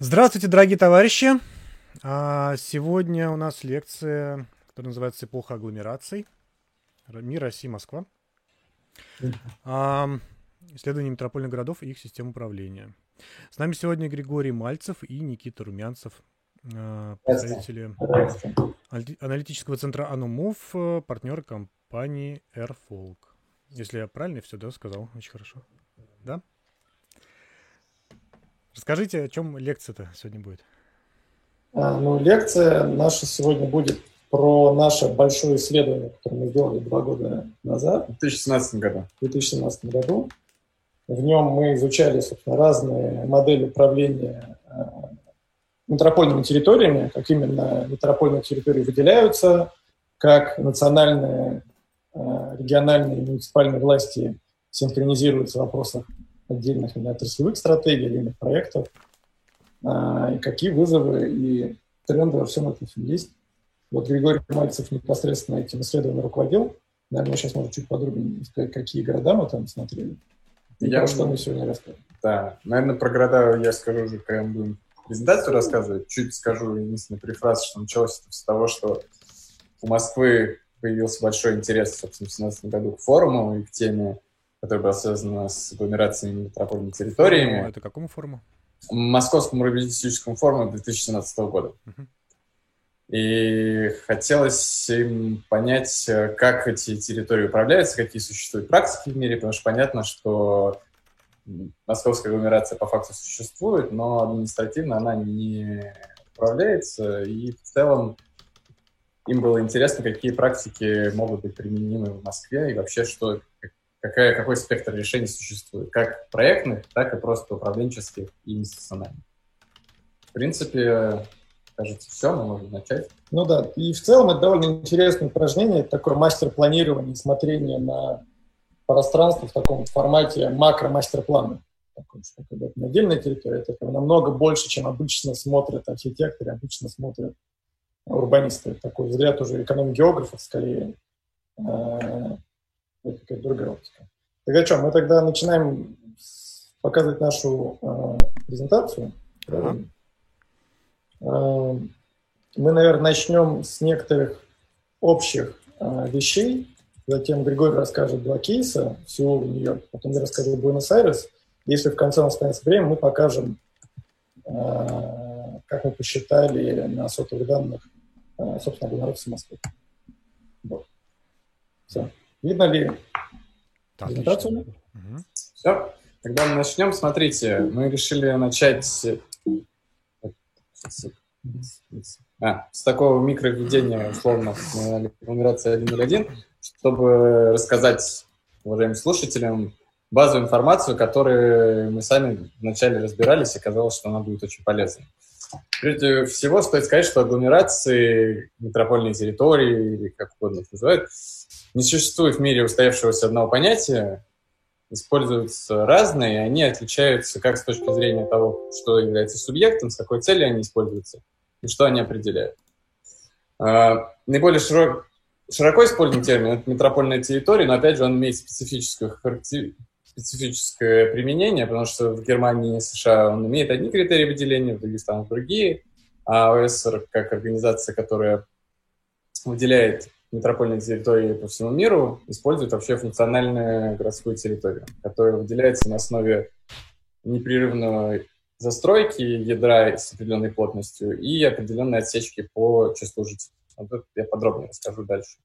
Здравствуйте, дорогие товарищи! А, сегодня у нас лекция, которая называется «Эпоха агломераций. Мир, Россия, Москва». А, исследование метрополных городов и их систем управления. С нами сегодня Григорий Мальцев и Никита Румянцев, а, представители аналитического центра Анумов, партнеры компании AirFolk. Если я правильно все да, сказал, очень хорошо. Да? Расскажите, о чем лекция-то сегодня будет? А, ну, лекция наша сегодня будет про наше большое исследование, которое мы сделали два года назад. В 2017 году. В 2017 году. В нем мы изучали, собственно, разные модели управления а, метропольными территориями, как именно метропольные территории выделяются, как национальные, а, региональные и муниципальные власти синхронизируются в вопросах отдельных отраслевых стратегий, отдельных проектов, а, и какие вызовы и тренды во всем этом есть. Вот Григорий Мальцев непосредственно этим исследованием руководил. Наверное, сейчас может чуть подробнее сказать, какие города мы там смотрели. И я про что мы сегодня расскажем. Да, наверное, про города я скажу уже, когда мы будем презентацию рассказывать. Чуть скажу единственный префраз, что началось это с того, что у Москвы появился большой интерес, собственно, в 2017 году к форуму и к теме которая была связана с агломерациями метрополитными территориями. Это какому форуму? Московскому урбанистическому форуму 2017 года. И хотелось им понять, как эти территории управляются, какие существуют практики в мире, потому что понятно, что московская агломерация по факту существует, но административно она не управляется, и в целом им было интересно, какие практики могут быть применимы в Москве и вообще, что, какая, какой спектр решений существует, как проектных, так и просто управленческих и институциональных. В принципе, кажется, все, мы можем начать. Ну да, и в целом это довольно интересное упражнение, это такое мастер-планирование, смотрение на пространство в таком формате макро-мастер-плана. Когда это отдельная территория, это намного больше, чем обычно смотрят архитекторы, обычно смотрят урбанисты. Такой взгляд уже эконом-географов скорее э, это какая-то другая оптика. Так что, мы тогда начинаем показывать нашу э, презентацию. Uh-huh. Э, мы, наверное, начнем с некоторых общих э, вещей. Затем Григорий расскажет два кейса всего в Нью-Йорке, потом я расскажу Буэнос-Айрес. Если в конце у нас останется время, мы покажем, э, как мы посчитали на сотовых данных, э, собственно, агломерации Москвы. Вот. Все. Видно ли презентацию? Угу. Все, тогда мы начнем. Смотрите, мы решили начать а, с такого микровведения, условно, нумерация 1.01, чтобы рассказать уважаемым слушателям базовую информацию, которую мы сами вначале разбирались, и казалось, что она будет очень полезной. Прежде всего, стоит сказать, что агломерации, метропольные территории, или как угодно их называют, не существует в мире устоявшегося одного понятия, используются разные, и они отличаются как с точки зрения того, что является субъектом, с какой целью они используются и что они определяют. А, наиболее широк, широко используемый термин – это метропольная территория, но, опять же, он имеет специфическую характер... специфическое применение, потому что в Германии и США он имеет одни критерии выделения, в других странах другие, а ОСР, как организация, которая выделяет метропольной территории по всему миру используют вообще функциональную городскую территорию, которая выделяется на основе непрерывной застройки ядра с определенной плотностью и определенной отсечки по числу жителей. Вот это я подробнее расскажу дальше.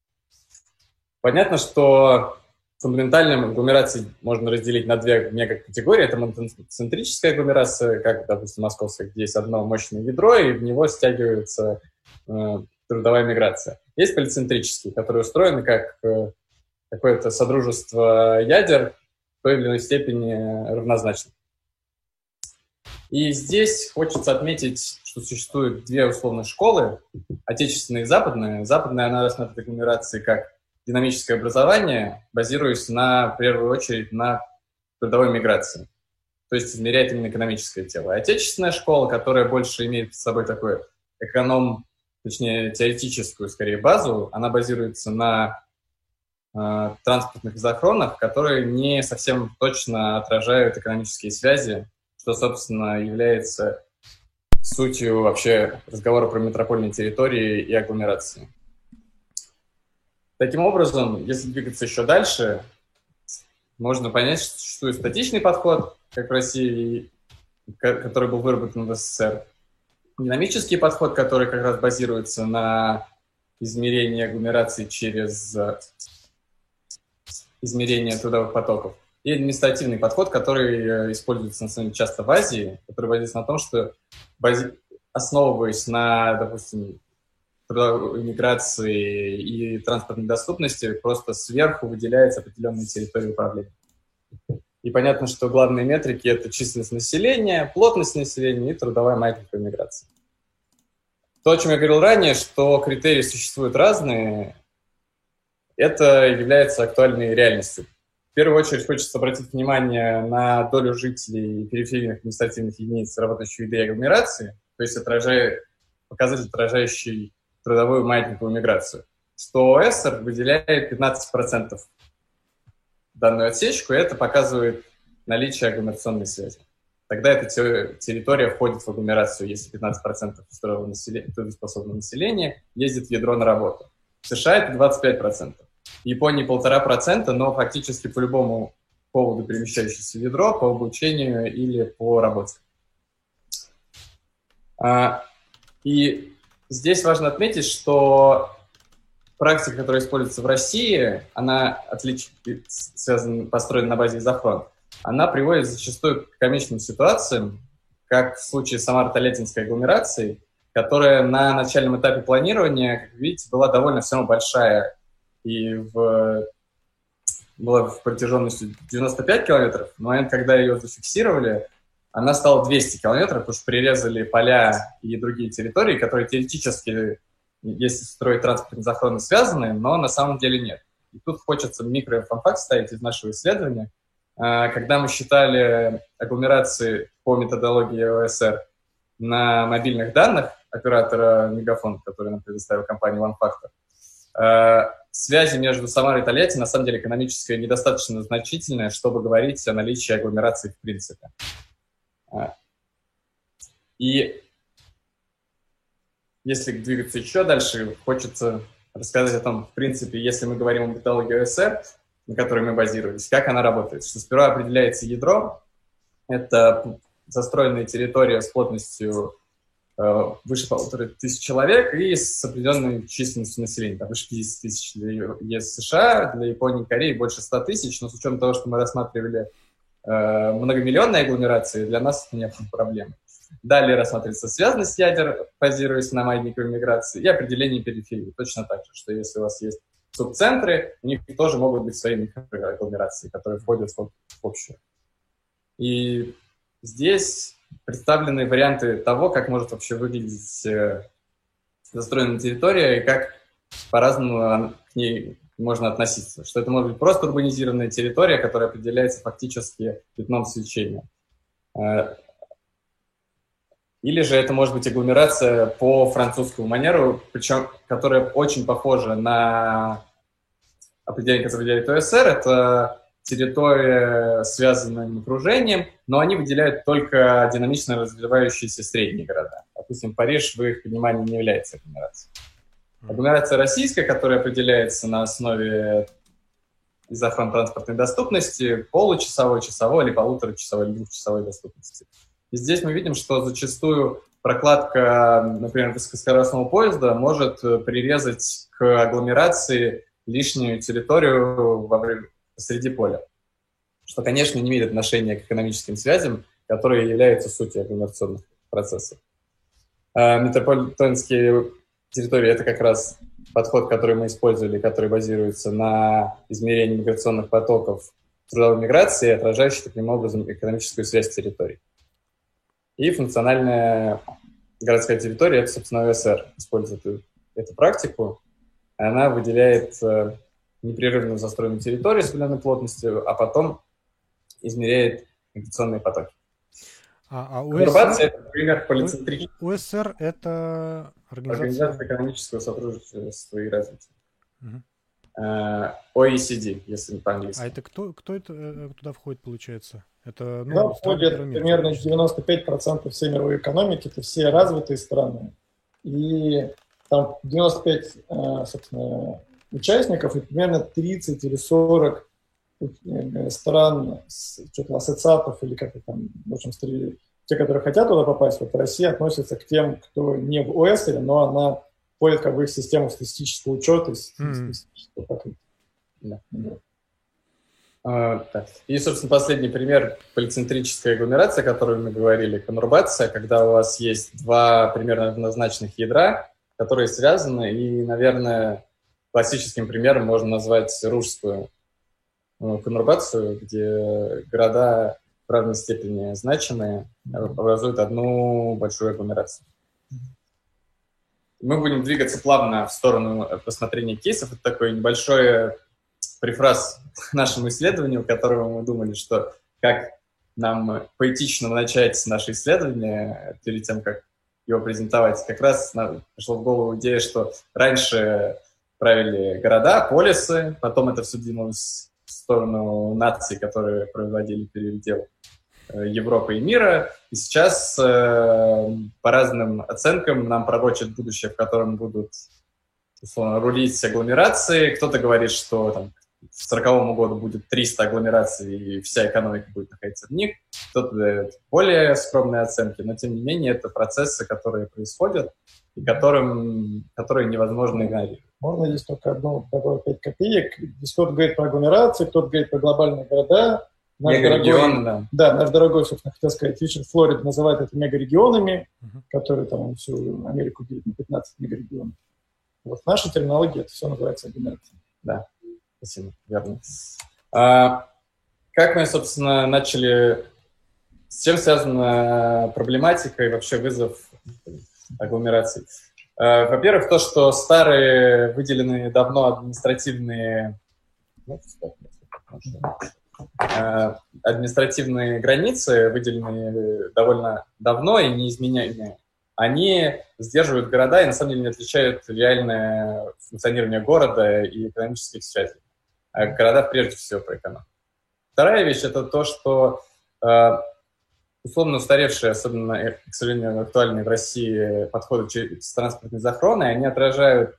Понятно, что фундаментальные агломерации можно разделить на две мегакатегории. Это моноцентрическая агломерация, как, допустим, московская, где есть одно мощное ядро, и в него стягиваются э, трудовая миграция. Есть полицентрические, которые устроены как э, какое-то содружество ядер в той или иной степени равнозначно. И здесь хочется отметить, что существуют две условные школы, отечественная и западная. Западная, она рассматривает агломерации как динамическое образование, базируясь на, в первую очередь на трудовой миграции. То есть измеряет именно экономическое тело. отечественная школа, которая больше имеет с собой такой эконом точнее, теоретическую, скорее, базу. Она базируется на э, транспортных изохронах, которые не совсем точно отражают экономические связи, что, собственно, является сутью вообще разговора про метропольные территории и агломерации. Таким образом, если двигаться еще дальше, можно понять, что существует статичный подход, как в России, который был выработан в СССР, динамический подход, который как раз базируется на измерении агломерации через измерение трудовых потоков, и административный подход, который э, используется на самом деле часто в Азии, который базируется на том, что бази... основываясь на, допустим, миграции и транспортной доступности, просто сверху выделяется определенная территория управления. И понятно, что главные метрики – это численность населения, плотность населения и трудовая микромиграция. То, о чем я говорил ранее, что критерии существуют разные, это является актуальной реальностью. В первую очередь хочется обратить внимание на долю жителей периферийных административных единиц, работающих в виде агломерации, то есть отражает, показатель, отражающий трудовую маятниковую миграцию, что ОСР выделяет 15% данную отсечку, и это показывает наличие агломерационной связи. Тогда эта территория входит в агломерацию, если 15% трудоспособного населения ездит в ядро на работу. В США это 25%. В Японии полтора процента, но фактически по любому поводу перемещающееся в ядро, по обучению или по работе. А, и здесь важно отметить, что практика, которая используется в России, она отлич... связана, построена на базе изохрон, она приводит зачастую к комичным ситуациям, как в случае Самара-Толетинской агломерации, которая на начальном этапе планирования, как видите, была довольно все равно большая и в, была в протяженности 95 километров. В момент, когда ее зафиксировали, она стала 200 километров, потому что прирезали поля и другие территории, которые теоретически, если строить транспортные захороны, связаны, но на самом деле нет. И тут хочется микроинформфакт ставить из нашего исследования. А, когда мы считали агломерации по методологии ОСР на мобильных данных оператора Мегафон, который нам предоставила компания OneFactor, а, связи между Самарой и Тольятти на самом деле экономическая недостаточно значительная, чтобы говорить о наличии агломерации в принципе. А, и если двигаться еще дальше, хочется рассказать о том, в принципе, если мы говорим о методологии ОСР, на которой мы базировались, как она работает. Что сперва определяется ядро, это застроенная территория с плотностью Э, выше полутора тысяч человек и с определенной численностью населения, там, выше 50 тысяч для ЕС США, для Японии и Кореи больше 100 тысяч, но с учетом того, что мы рассматривали э, многомиллионные агломерации, для нас это не было проблемой. Далее рассматривается связанность ядер, базируясь на маятниковой миграции, и определение периферии. Точно так же, что если у вас есть субцентры, у них тоже могут быть свои микроагломерации, которые входят в общую. И здесь представлены варианты того, как может вообще выглядеть э, застроенная территория и как по-разному к ней можно относиться. Что это может быть просто урбанизированная территория, которая определяется фактически пятном свечения. Или же это может быть агломерация по французскому манеру, причем которая очень похожа на определение, которое выделяет ОСР. Это территория связанным окружением, но они выделяют только динамично развивающиеся средние города. Допустим, Париж в их понимании не является агломерацией. Агломерация российская, которая определяется на основе изохрон транспортной доступности, получасовой, часовой или полуторачасовой или двухчасовой доступности. И здесь мы видим, что зачастую прокладка, например, высокоскоростного поезда может прирезать к агломерации лишнюю территорию во время, среди поля. Что, конечно, не имеет отношения к экономическим связям, которые являются сутью агломерационных процессов. А метрополитенские территории – это как раз подход, который мы использовали, который базируется на измерении миграционных потоков трудовой миграции, отражающий таким образом экономическую связь территорий. И функциональная городская территория – это, собственно, ОСР использует эту, эту практику. Она выделяет э, непрерывную застроенную территорию с определенной плотностью, а потом измеряет миграционные потоки. А, а УСР, это пример полицентричный. УСР – это организация... Организация экономического сотрудничества и развития. Угу. OECD, если не по-английски. А это кто, кто это туда входит, получается? Это, ну, Туда входит примерно 95% всей мировой экономики, это все развитые страны. И там 95, собственно, участников и примерно 30 или 40 э, стран, что-то ассоциатов или как то там, в общем, те, которые хотят туда попасть, вот Россия относится к тем, кто не в ОС, но она входит как бы в систему статистического учета, mm-hmm. Да. А, так. И, собственно, последний пример – полицентрическая агломерация, о которой мы говорили, конурбация, когда у вас есть два примерно однозначных ядра, которые связаны, и, наверное, классическим примером можно назвать Ружскую э, конурбацию, где города в равной степени значимые образуют одну большую агломерацию. Мы будем двигаться плавно в сторону посмотрения кейсов. Это такой небольшой префраз к нашему исследованию, которого мы думали, что как нам поэтично начать наше исследование перед тем, как его презентовать. Как раз нам пришла в голову идея, что раньше правили города, полисы, потом это все двинулось в сторону наций, которые проводили передел э, Европы и мира. И сейчас э, по разным оценкам нам пророчат будущее, в котором будут условно, рулить агломерации. Кто-то говорит, что там, к 40 году будет 300 агломераций, и вся экономика будет находиться в них. Кто-то дает более скромные оценки, но тем не менее это процессы, которые происходят и которым, которые невозможно игнорировать. Можно здесь только одну добавить 5 копеек. Здесь кто-то говорит про агломерации, кто-то говорит про глобальные города. Наш Мегарегион, да. Да, наш дорогой, собственно, хотел сказать, Ричард Флорид называет это мегарегионами, uh-huh. которые там всю Америку делят на 15 мегарегионов. Вот в нашей терминологии это все называется агломерацией. Да, спасибо, верно. А, как мы, собственно, начали... С чем связана проблематика и вообще вызов агломераций? Э, во-первых, то, что старые выделенные давно административные ну, административные границы, выделенные довольно давно и неизменяемые, они сдерживают города и на самом деле не отличают реальное функционирование города и экономических связей. А города прежде всего про экономику. Вторая вещь – это то, что э, условно устаревшие, особенно, э, к сожалению, актуальные в России подходы через транспортной захроны, они отражают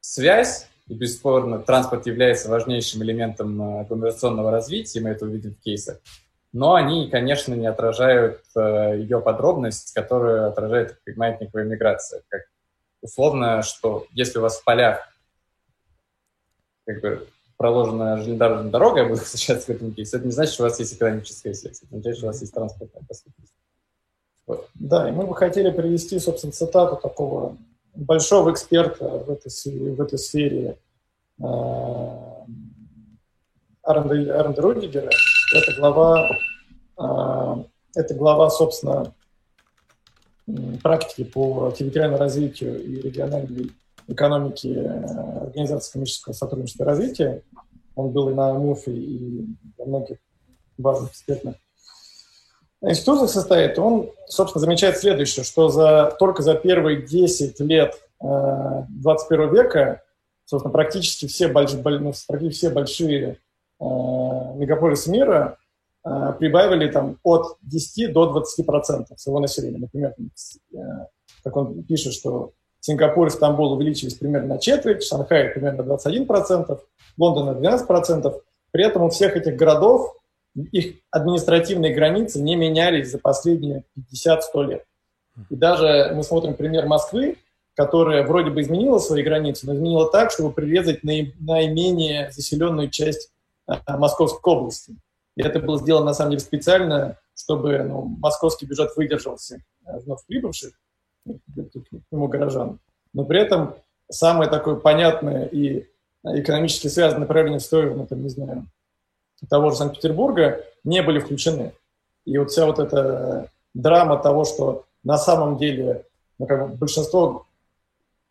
связь, и бесспорно транспорт является важнейшим элементом э, агломерационного развития, мы это увидим в кейсах, но они, конечно, не отражают э, ее подробность, которую отражает маятниковая миграция. Как условно, что если у вас в полях как бы, проложена железнодорожная дорога, я буду сейчас к этому кейсу, это не значит, что у вас есть экономическая связь, это означает, что у вас есть транспортная. Вот. Да, и мы бы хотели привести, собственно, цитату такого большого эксперта в этой, в этой сфере э, Арнда, Арнда Рудигера. Это глава, э, это глава, собственно, практики по территориальному развитию и региональной экономики э, Организации экономического сотрудничества и развития. Он был и на МУФе, и во многих базах экспертных институтах состоит. Он, собственно, замечает следующее, что за, только за первые 10 лет э, 21 века, собственно, практически все, больш, ну, практически все большие э, мегаполисы мира э, прибавили там, от 10 до 20 процентов своего населения. Например, э, как он пишет, что Сингапур и Стамбул увеличились примерно на четверть, Шанхай примерно 21%, Лондон на 12%. При этом у всех этих городов их административные границы не менялись за последние 50-100 лет. И даже мы смотрим пример Москвы, которая вроде бы изменила свои границы, но изменила так, чтобы прирезать наименее заселенную часть а, Московской области. И это было сделано, на самом деле, специально, чтобы ну, московский бюджет выдержался вновь прибывших, ему горожан. Но при этом самое такое понятное и экономически связанное направление в сторону, там, не знаю, того же Санкт-Петербурга не были включены. И вот вся вот эта драма того, что на самом деле ну, как бы большинство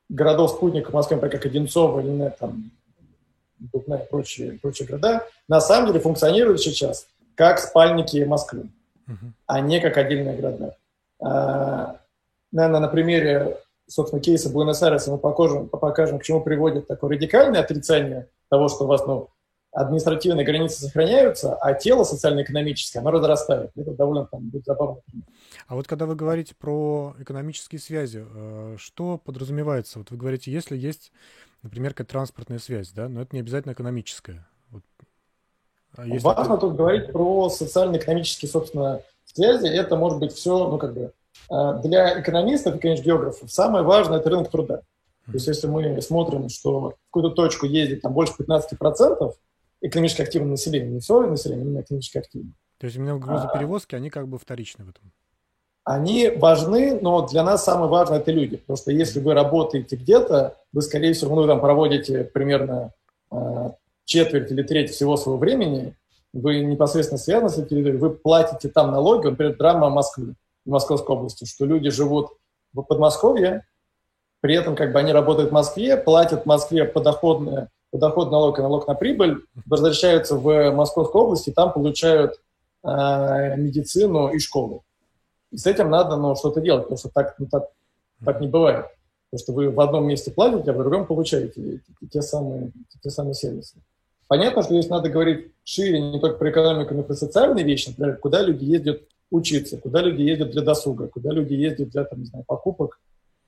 городов-спутников Москвы, например, как Одинцово, или там, Дубна и прочие, прочие города, на самом деле функционируют сейчас как спальники Москвы, uh-huh. а не как отдельные города. А, наверное, на примере собственно, кейса Буэнос-Айреса мы покажем, покажем, к чему приводит такое радикальное отрицание того, что у вас ну, административные границы сохраняются, а тело социально-экономическое, оно разрастает. Это довольно там, будет забавно. А вот когда вы говорите про экономические связи, э, что подразумевается? Вот вы говорите, если есть, например, какая-то транспортная связь, да, но это не обязательно экономическая. Вот. А если Важно тут говорить про социально-экономические, собственно, связи. Это может быть все, ну, как бы, э, для экономистов и, конечно, географов самое важное – это рынок труда. То есть если мы смотрим, что в какую-то точку ездит там больше 15%, экономически активное население, не все население, именно экономически активное. То есть именно грузоперевозки, а, они как бы вторичны в этом? Они важны, но для нас самое важное – это люди. Потому что если вы работаете где-то, вы, скорее всего, ну, там проводите примерно э, четверть или треть всего своего времени, вы непосредственно связаны с этой территорией, вы платите там налоги, например, драма Москвы, Московской области, что люди живут в Подмосковье, при этом как бы они работают в Москве, платят в Москве подоходное подоходный налог и налог на прибыль, возвращаются в Московскую область и там получают э, медицину и школу. И с этим надо ну, что-то делать, потому что так, ну, так, так не бывает. Потому что вы в одном месте платите, а в другом получаете те самые, те самые сервисы. Понятно, что здесь надо говорить шире не только про экономику, но и про социальные вещи, например, куда люди ездят учиться, куда люди ездят для досуга, куда люди ездят для там, не знаю, покупок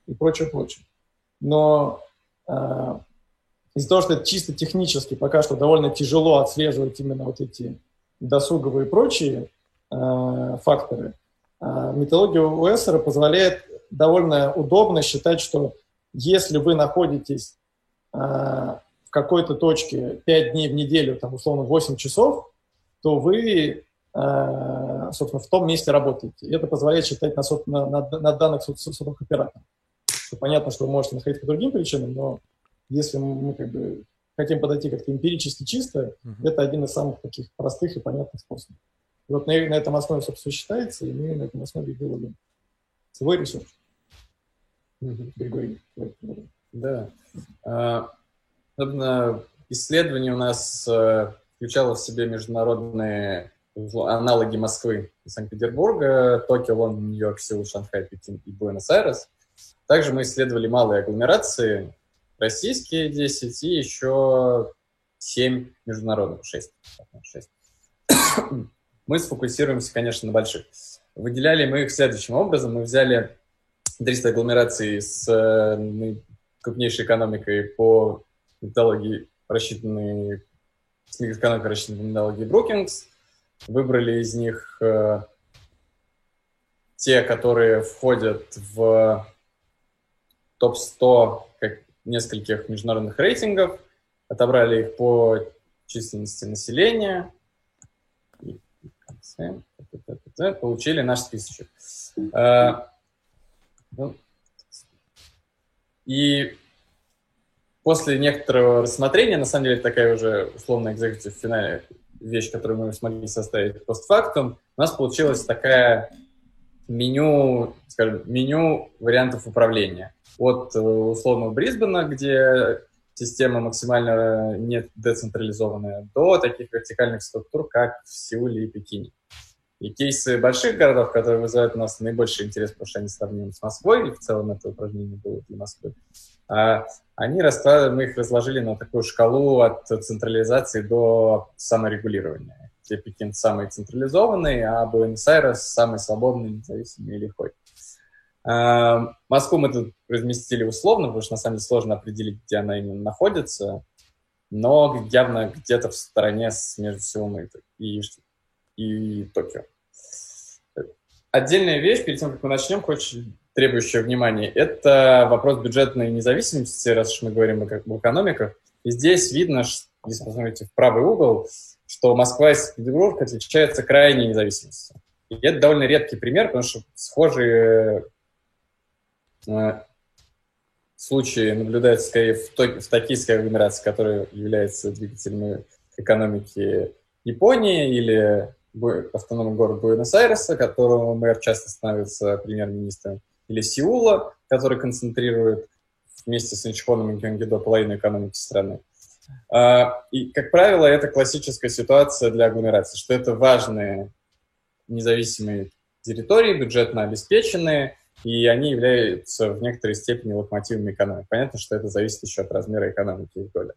и прочее, прочее. Но э, из-за того, что это чисто технически пока что довольно тяжело отслеживать именно вот эти досуговые и прочие э, факторы, э, методология Уэссера позволяет довольно удобно считать, что если вы находитесь э, в какой-то точке 5 дней в неделю, там, условно, 8 часов, то вы, э, собственно, в том месте работаете. И это позволяет считать на, на, на, на данных сотовых операторов. Понятно, что вы можете находиться по другим причинам, но если мы как бы хотим подойти как-то эмпирически чисто, uh-huh. это один из самых таких простых и понятных способов. И вот на, на этом основе, собственно, считается, и мы на этом основе делали свой ресурс. Uh-huh. Григорий. Да. А, собственно, исследование у нас э, включало в себе международные аналоги Москвы и Санкт-Петербурга, Токио, Лондон, Нью-Йорк, Сеул, Шанхай, Пекин и Буэнос-Айрес. Также мы исследовали малые агломерации, российские 10 и еще 7 международных, 6. 6. Мы сфокусируемся, конечно, на больших. Выделяли мы их следующим образом. Мы взяли 300 агломераций с э, крупнейшей экономикой по методологии, рассчитанной с экономикой, рассчитанной по методологии Brookings. Выбрали из них э, те, которые входят в топ-100 как нескольких международных рейтингов, отобрали их по численности населения, и получили наш списочек. А, ну, и после некоторого рассмотрения, на самом деле такая уже условно экзекутив финальная вещь, которую мы смогли составить постфактум, у нас получилась такая меню, скажем, меню вариантов управления от э, условного Брисбена, где система максимально не децентрализованная, до таких вертикальных структур, как в Сеуле и Пекине. И кейсы больших городов, которые вызывают у нас наибольший интерес, потому что они сравнимы с Москвой, и в целом это упражнение было для Москвы, а они мы их разложили на такую шкалу от централизации до саморегулирования, где Пекин самый централизованный, а Буэнос-Айрес самый свободный, независимый и лихой. А, Москву мы тут разместили условно, потому что на самом деле сложно определить, где она именно находится, но явно где-то в стороне между Сеулом и, и Токио. Отдельная вещь, перед тем, как мы начнем, очень требующая внимания, это вопрос бюджетной независимости, раз уж мы говорим об экономиках. И здесь видно, что, если посмотрите в правый угол, что Москва и Санкт-Петербург отличаются крайней независимостью. И это довольно редкий пример, потому что схожие случаи наблюдаются скорее в, Токи, в токийской агломерации, которая является двигателем экономики Японии, или автономный город Буэнос-Айреса, которого мэр часто становится премьер-министром, или Сеула, который концентрирует вместе с Инчхоном и Геонгидо половину экономики страны. А, и, как правило, это классическая ситуация для агломерации, что это важные независимые территории, бюджетно обеспеченные, и они являются в некоторой степени локомотивами экономики. Понятно, что это зависит еще от размера экономики их доли.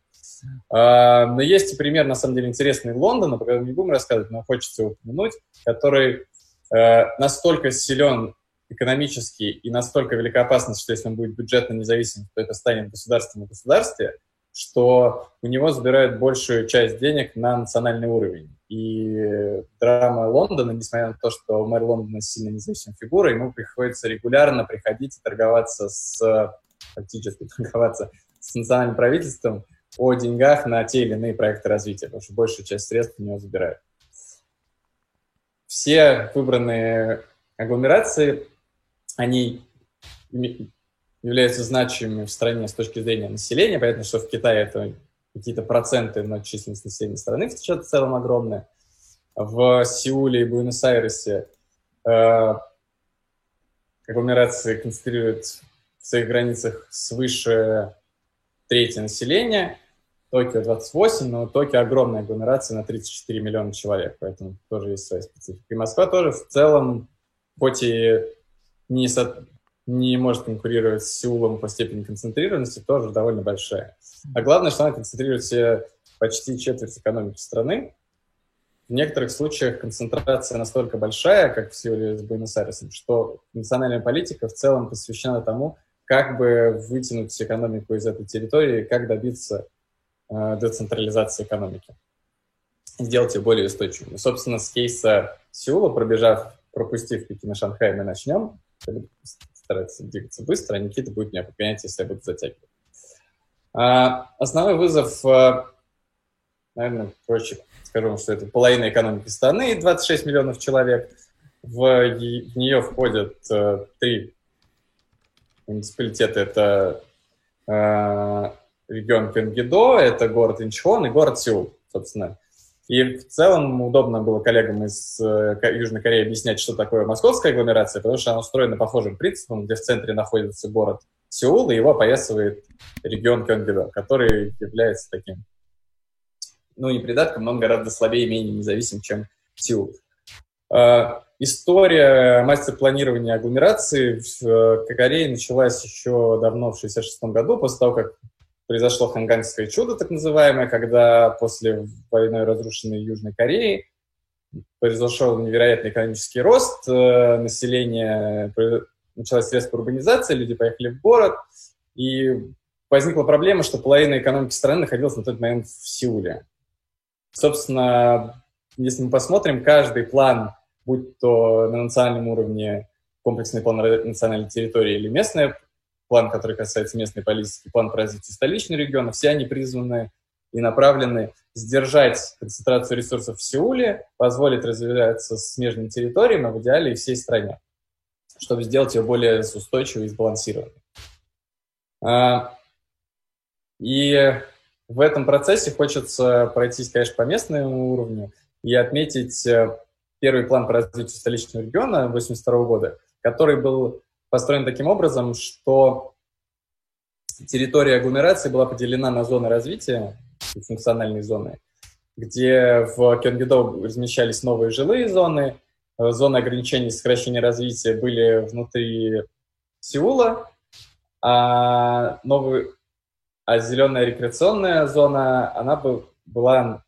А, но есть и пример, на самом деле, интересный Лондона, про который не будем рассказывать, но хочется упомянуть, который э, настолько силен экономически и настолько велика опасность, что если он будет бюджетно независим, то это станет государством в государстве, что у него забирают большую часть денег на национальный уровень. И драма Лондона, несмотря на то, что мэр Лондона сильно независимая фигура, ему приходится регулярно приходить и торговаться с, фактически торговаться с национальным правительством о деньгах на те или иные проекты развития, потому что большую часть средств у него забирают. Все выбранные агломерации, они являются значимыми в стране с точки зрения населения. Понятно, что в Китае это какие-то проценты, но численность населения страны в целом огромная. В Сеуле и Буэнос-Айресе э, концентрируют в своих границах свыше трети населения. Токио 28, но Токио огромная агломерация на 34 миллиона человек, поэтому тоже есть своя специфика. И Москва тоже в целом, хоть и не, со, не может конкурировать с Сеулом по степени концентрированности, тоже довольно большая. А главное, что она концентрирует себе почти четверть экономики страны. В некоторых случаях концентрация настолько большая, как в Сеуле с Буэнос-Айресом, что национальная политика в целом посвящена тому, как бы вытянуть экономику из этой территории, как добиться э, децентрализации экономики, сделать ее более устойчивой. собственно, с кейса Сеула, пробежав, пропустив Пекин и Шанхай, мы начнем старается двигаться быстро, а Никита будет меня подгонять, если я буду затягивать. А, основной вызов, а, наверное, проще скажу что это половина экономики страны, 26 миллионов человек. В, в нее входят а, три муниципалитета. Это а, регион Кенгидо, это город Инчхон и город Сеул, собственно. И в целом удобно было коллегам из э, Южной Кореи объяснять, что такое московская агломерация, потому что она устроена похожим принципом, где в центре находится город Сеул, и его опоясывает регион Кёнгидо, который является таким, ну, не придатком, но он гораздо слабее и менее независим, чем Сеул. А, история мастер-планирования агломерации в э, Корее началась еще давно, в 1966 году, после того, как произошло хангангское чудо, так называемое, когда после войной разрушенной Южной Кореи произошел невероятный экономический рост, э, население, началась резкая урбанизация, люди поехали в город, и возникла проблема, что половина экономики страны находилась на тот момент в Сеуле. Собственно, если мы посмотрим, каждый план, будь то на национальном уровне комплексный план национальной территории или местный план, который касается местной политики, план по столичного региона, все они призваны и направлены сдержать концентрацию ресурсов в Сеуле, позволить развиваться смежным территориям, а в идеале и всей стране, чтобы сделать ее более устойчивой и сбалансированной. А, и в этом процессе хочется пройтись, конечно, по местному уровню и отметить э, первый план по развитию столичного региона 1982 года, который был построен таким образом, что территория агломерации была поделена на зоны развития функциональные зоны, где в Кёнгидо размещались новые жилые зоны, зоны ограничений сокращения развития были внутри Сеула, а, новый, а зеленая рекреационная зона, она была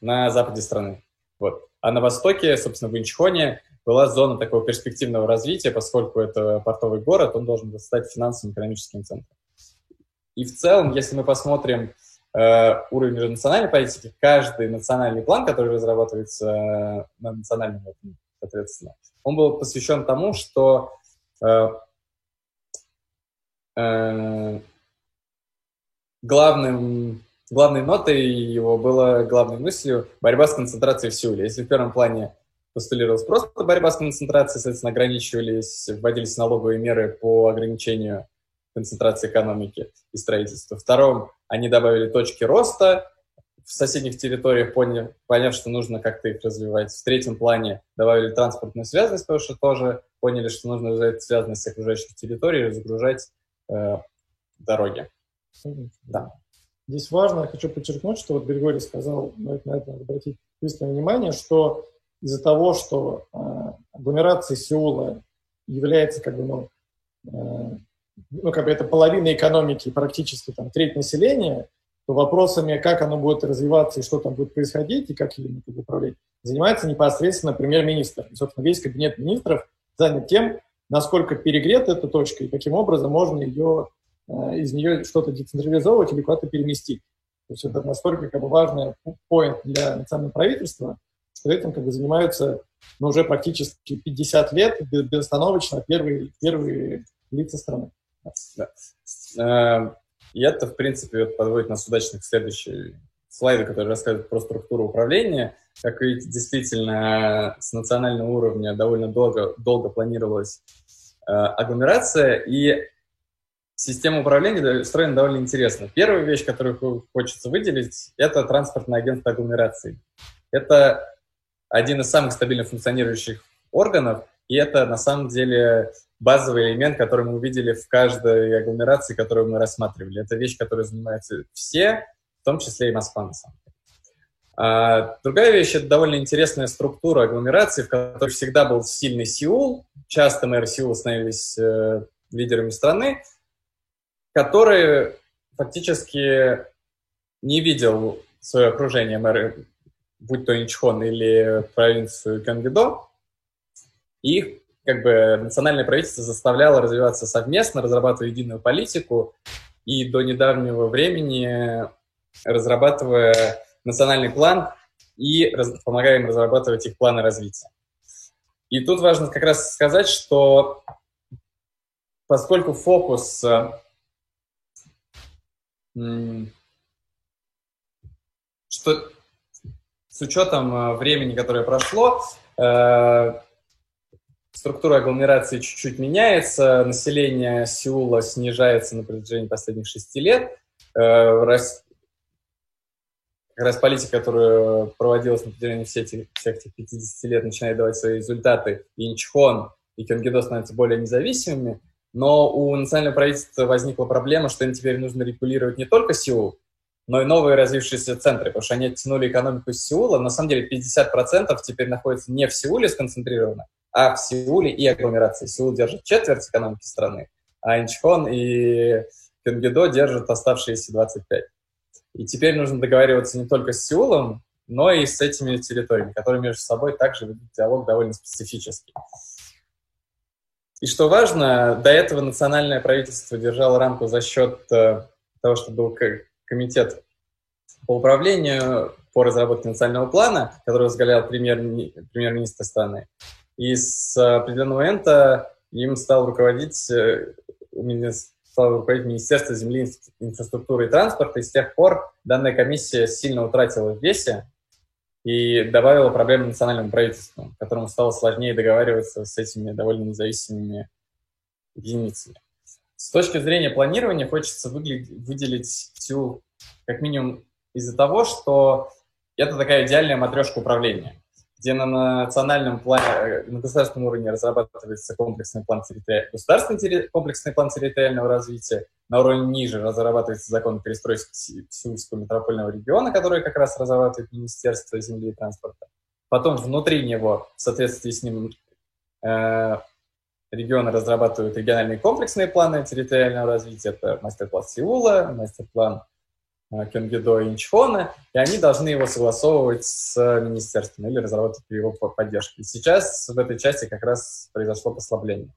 на западе страны. Вот. А на востоке, собственно, в Инчхоне была зона такого перспективного развития, поскольку это портовый город, он должен стать финансовым экономическим центром. И в целом, если мы посмотрим э, уровень межнациональной политики, каждый национальный план, который разрабатывается э, на национальном уровне, соответственно, он был посвящен тому, что э, э, главным, главной нотой его было, главной мыслью борьба с концентрацией в Сеуле. Если в первом плане постулировалась просто борьба с концентрацией, соответственно, ограничивались, вводились налоговые меры по ограничению концентрации экономики и строительства. Втором, они добавили точки роста в соседних территориях, поняв, поняв, что нужно как-то их развивать. В третьем плане добавили транспортную связанность, потому что тоже поняли, что нужно развивать связанность окружающих территорий и загружать э, дороги. Да. Здесь важно, я хочу подчеркнуть, что вот Григорий сказал, на это надо обратить пристальное внимание, что из-за того, что э, агломерации Сеула является как бы, ну, э, ну, как бы это половина экономики, практически там треть населения, то вопросами, как оно будет развиваться и что там будет происходить, и как им как управлять, занимается непосредственно премьер-министр. И, собственно, весь кабинет министров занят тем, насколько перегрета эта точка и каким образом можно ее, э, из нее что-то децентрализовывать или куда-то переместить. То есть это настолько как бы, важный поинт для национального правительства, что этим как бы, занимаются ну, уже практически 50 лет безостановочно первые, первые лица страны. Да. Э, и это, в принципе, подводит нас удачно к следующей слайду, который рассказывает про структуру управления. Как видите, действительно, с национального уровня довольно долго, долго планировалась э, агломерация, и система управления устроена довольно интересно. Первая вещь, которую хочется выделить, это транспортное агентство агломерации. Это один из самых стабильно функционирующих органов, и это на самом деле базовый элемент, который мы увидели в каждой агломерации, которую мы рассматривали. Это вещь, которой занимаются все, в том числе и Москва, на самом деле. А, другая вещь – это довольно интересная структура агломерации, в которой всегда был сильный Сеул. Часто мэры Сеула становились э, лидерами страны, который фактически не видел свое окружение мэры, будь то Инчхон или провинцию Кёнгидо, и их как бы национальное правительство заставляло развиваться совместно, разрабатывая единую политику, и до недавнего времени разрабатывая национальный план и раз, помогая им разрабатывать их планы развития. И тут важно как раз сказать, что поскольку фокус что учетом э, времени, которое прошло, э, структура агломерации чуть-чуть меняется, население Сеула снижается на протяжении последних шести лет. Э, как раз политика, которая проводилась на протяжении всех этих, всех этих 50 лет, начинает давать свои результаты. И Инчхон, и Кёнгидо становятся более независимыми – но у национального правительства возникла проблема, что им теперь нужно регулировать не только Сеул, но и новые развившиеся центры, потому что они оттянули экономику из Сеула. На самом деле 50% теперь находится не в Сеуле сконцентрировано, а в Сеуле и агломерации. Сеул держит четверть экономики страны, а Инчхон и Кёнгидо держат оставшиеся 25. И теперь нужно договариваться не только с Сеулом, но и с этими территориями, которые между собой также ведут диалог довольно специфический. И что важно, до этого национальное правительство держало рамку за счет э, того, что был комитет по управлению по разработке национального плана, который возглавлял премьер, премьер-министр страны. И с определенного момента им стал руководить, э, стал руководить Министерство земли, инфраструктуры и транспорта, и с тех пор данная комиссия сильно утратила в весе, и добавила проблемы национальному правительству, которому стало сложнее договариваться с этими довольно независимыми единицами. С точки зрения планирования хочется выделить всю, как минимум, из-за того, что это такая идеальная матрешка управления где на национальном плане, э, на государственном уровне разрабатывается комплексный план, территори... государственный комплексный план территориального развития, на уровне ниже разрабатывается закон о перестройке Сеульского метропольного региона, который как раз разрабатывает Министерство земли и транспорта. Потом внутри него, в соответствии с ним, э, регионы разрабатывают региональные комплексные планы территориального развития. Это мастер-план Сеула, мастер-план Э, Кенгидо и Инчхона, и они должны его согласовывать с министерством или разрабатывать его поддержки. И сейчас в этой части как раз произошло послабление.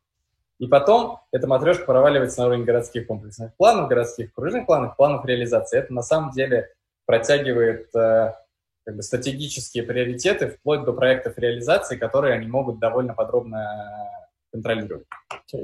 И потом эта матрешка проваливается на уровень городских комплексных планов, городских окружных планов, планов реализации. Это на самом деле протягивает э, как бы, стратегические приоритеты вплоть до проектов реализации, которые они могут довольно подробно контролировать.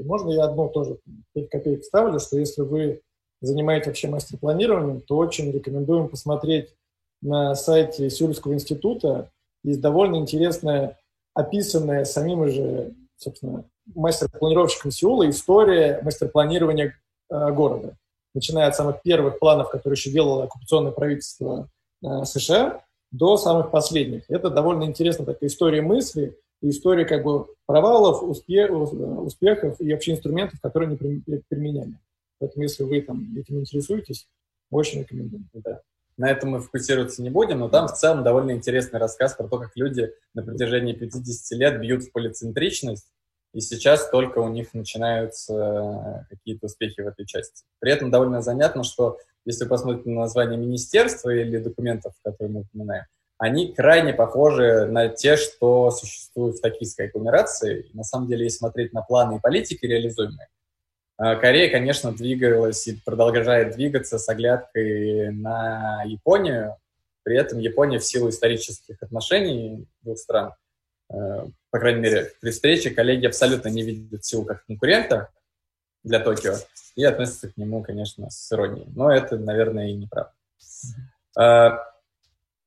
Можно я одно тоже 5 копеек ставлю, что если вы занимаетесь вообще мастер-планированием, то очень рекомендуем посмотреть на сайте Сюрского института. Есть довольно интересная, описанная самим же, собственно, мастер-планировщиком Сеула история мастер-планирования э, города. Начиная от самых первых планов, которые еще делало оккупационное правительство э, США, до самых последних. Это довольно интересная такая история мысли, история как бы провалов, успех, успехов и вообще инструментов, которые они применяли. Поэтому, если вы там этим интересуетесь, очень рекомендую. Да. На этом мы фокусироваться не будем, но там в целом довольно интересный рассказ про то, как люди на протяжении 50 лет бьют в полицентричность и сейчас только у них начинаются какие-то успехи в этой части. При этом довольно занятно, что если посмотреть на название министерства или документов, которые мы упоминаем, они крайне похожи на те, что существуют в токийской агломерации. На самом деле, если смотреть на планы и политики реализуемые, э, Корея, конечно, двигалась и продолжает двигаться с оглядкой на Японию. При этом Япония в силу исторических отношений двух стран, э, по крайней мере, при встрече коллеги абсолютно не видят Сеул как конкурента для Токио и относятся к нему, конечно, с иронией. Но это, наверное, и неправда.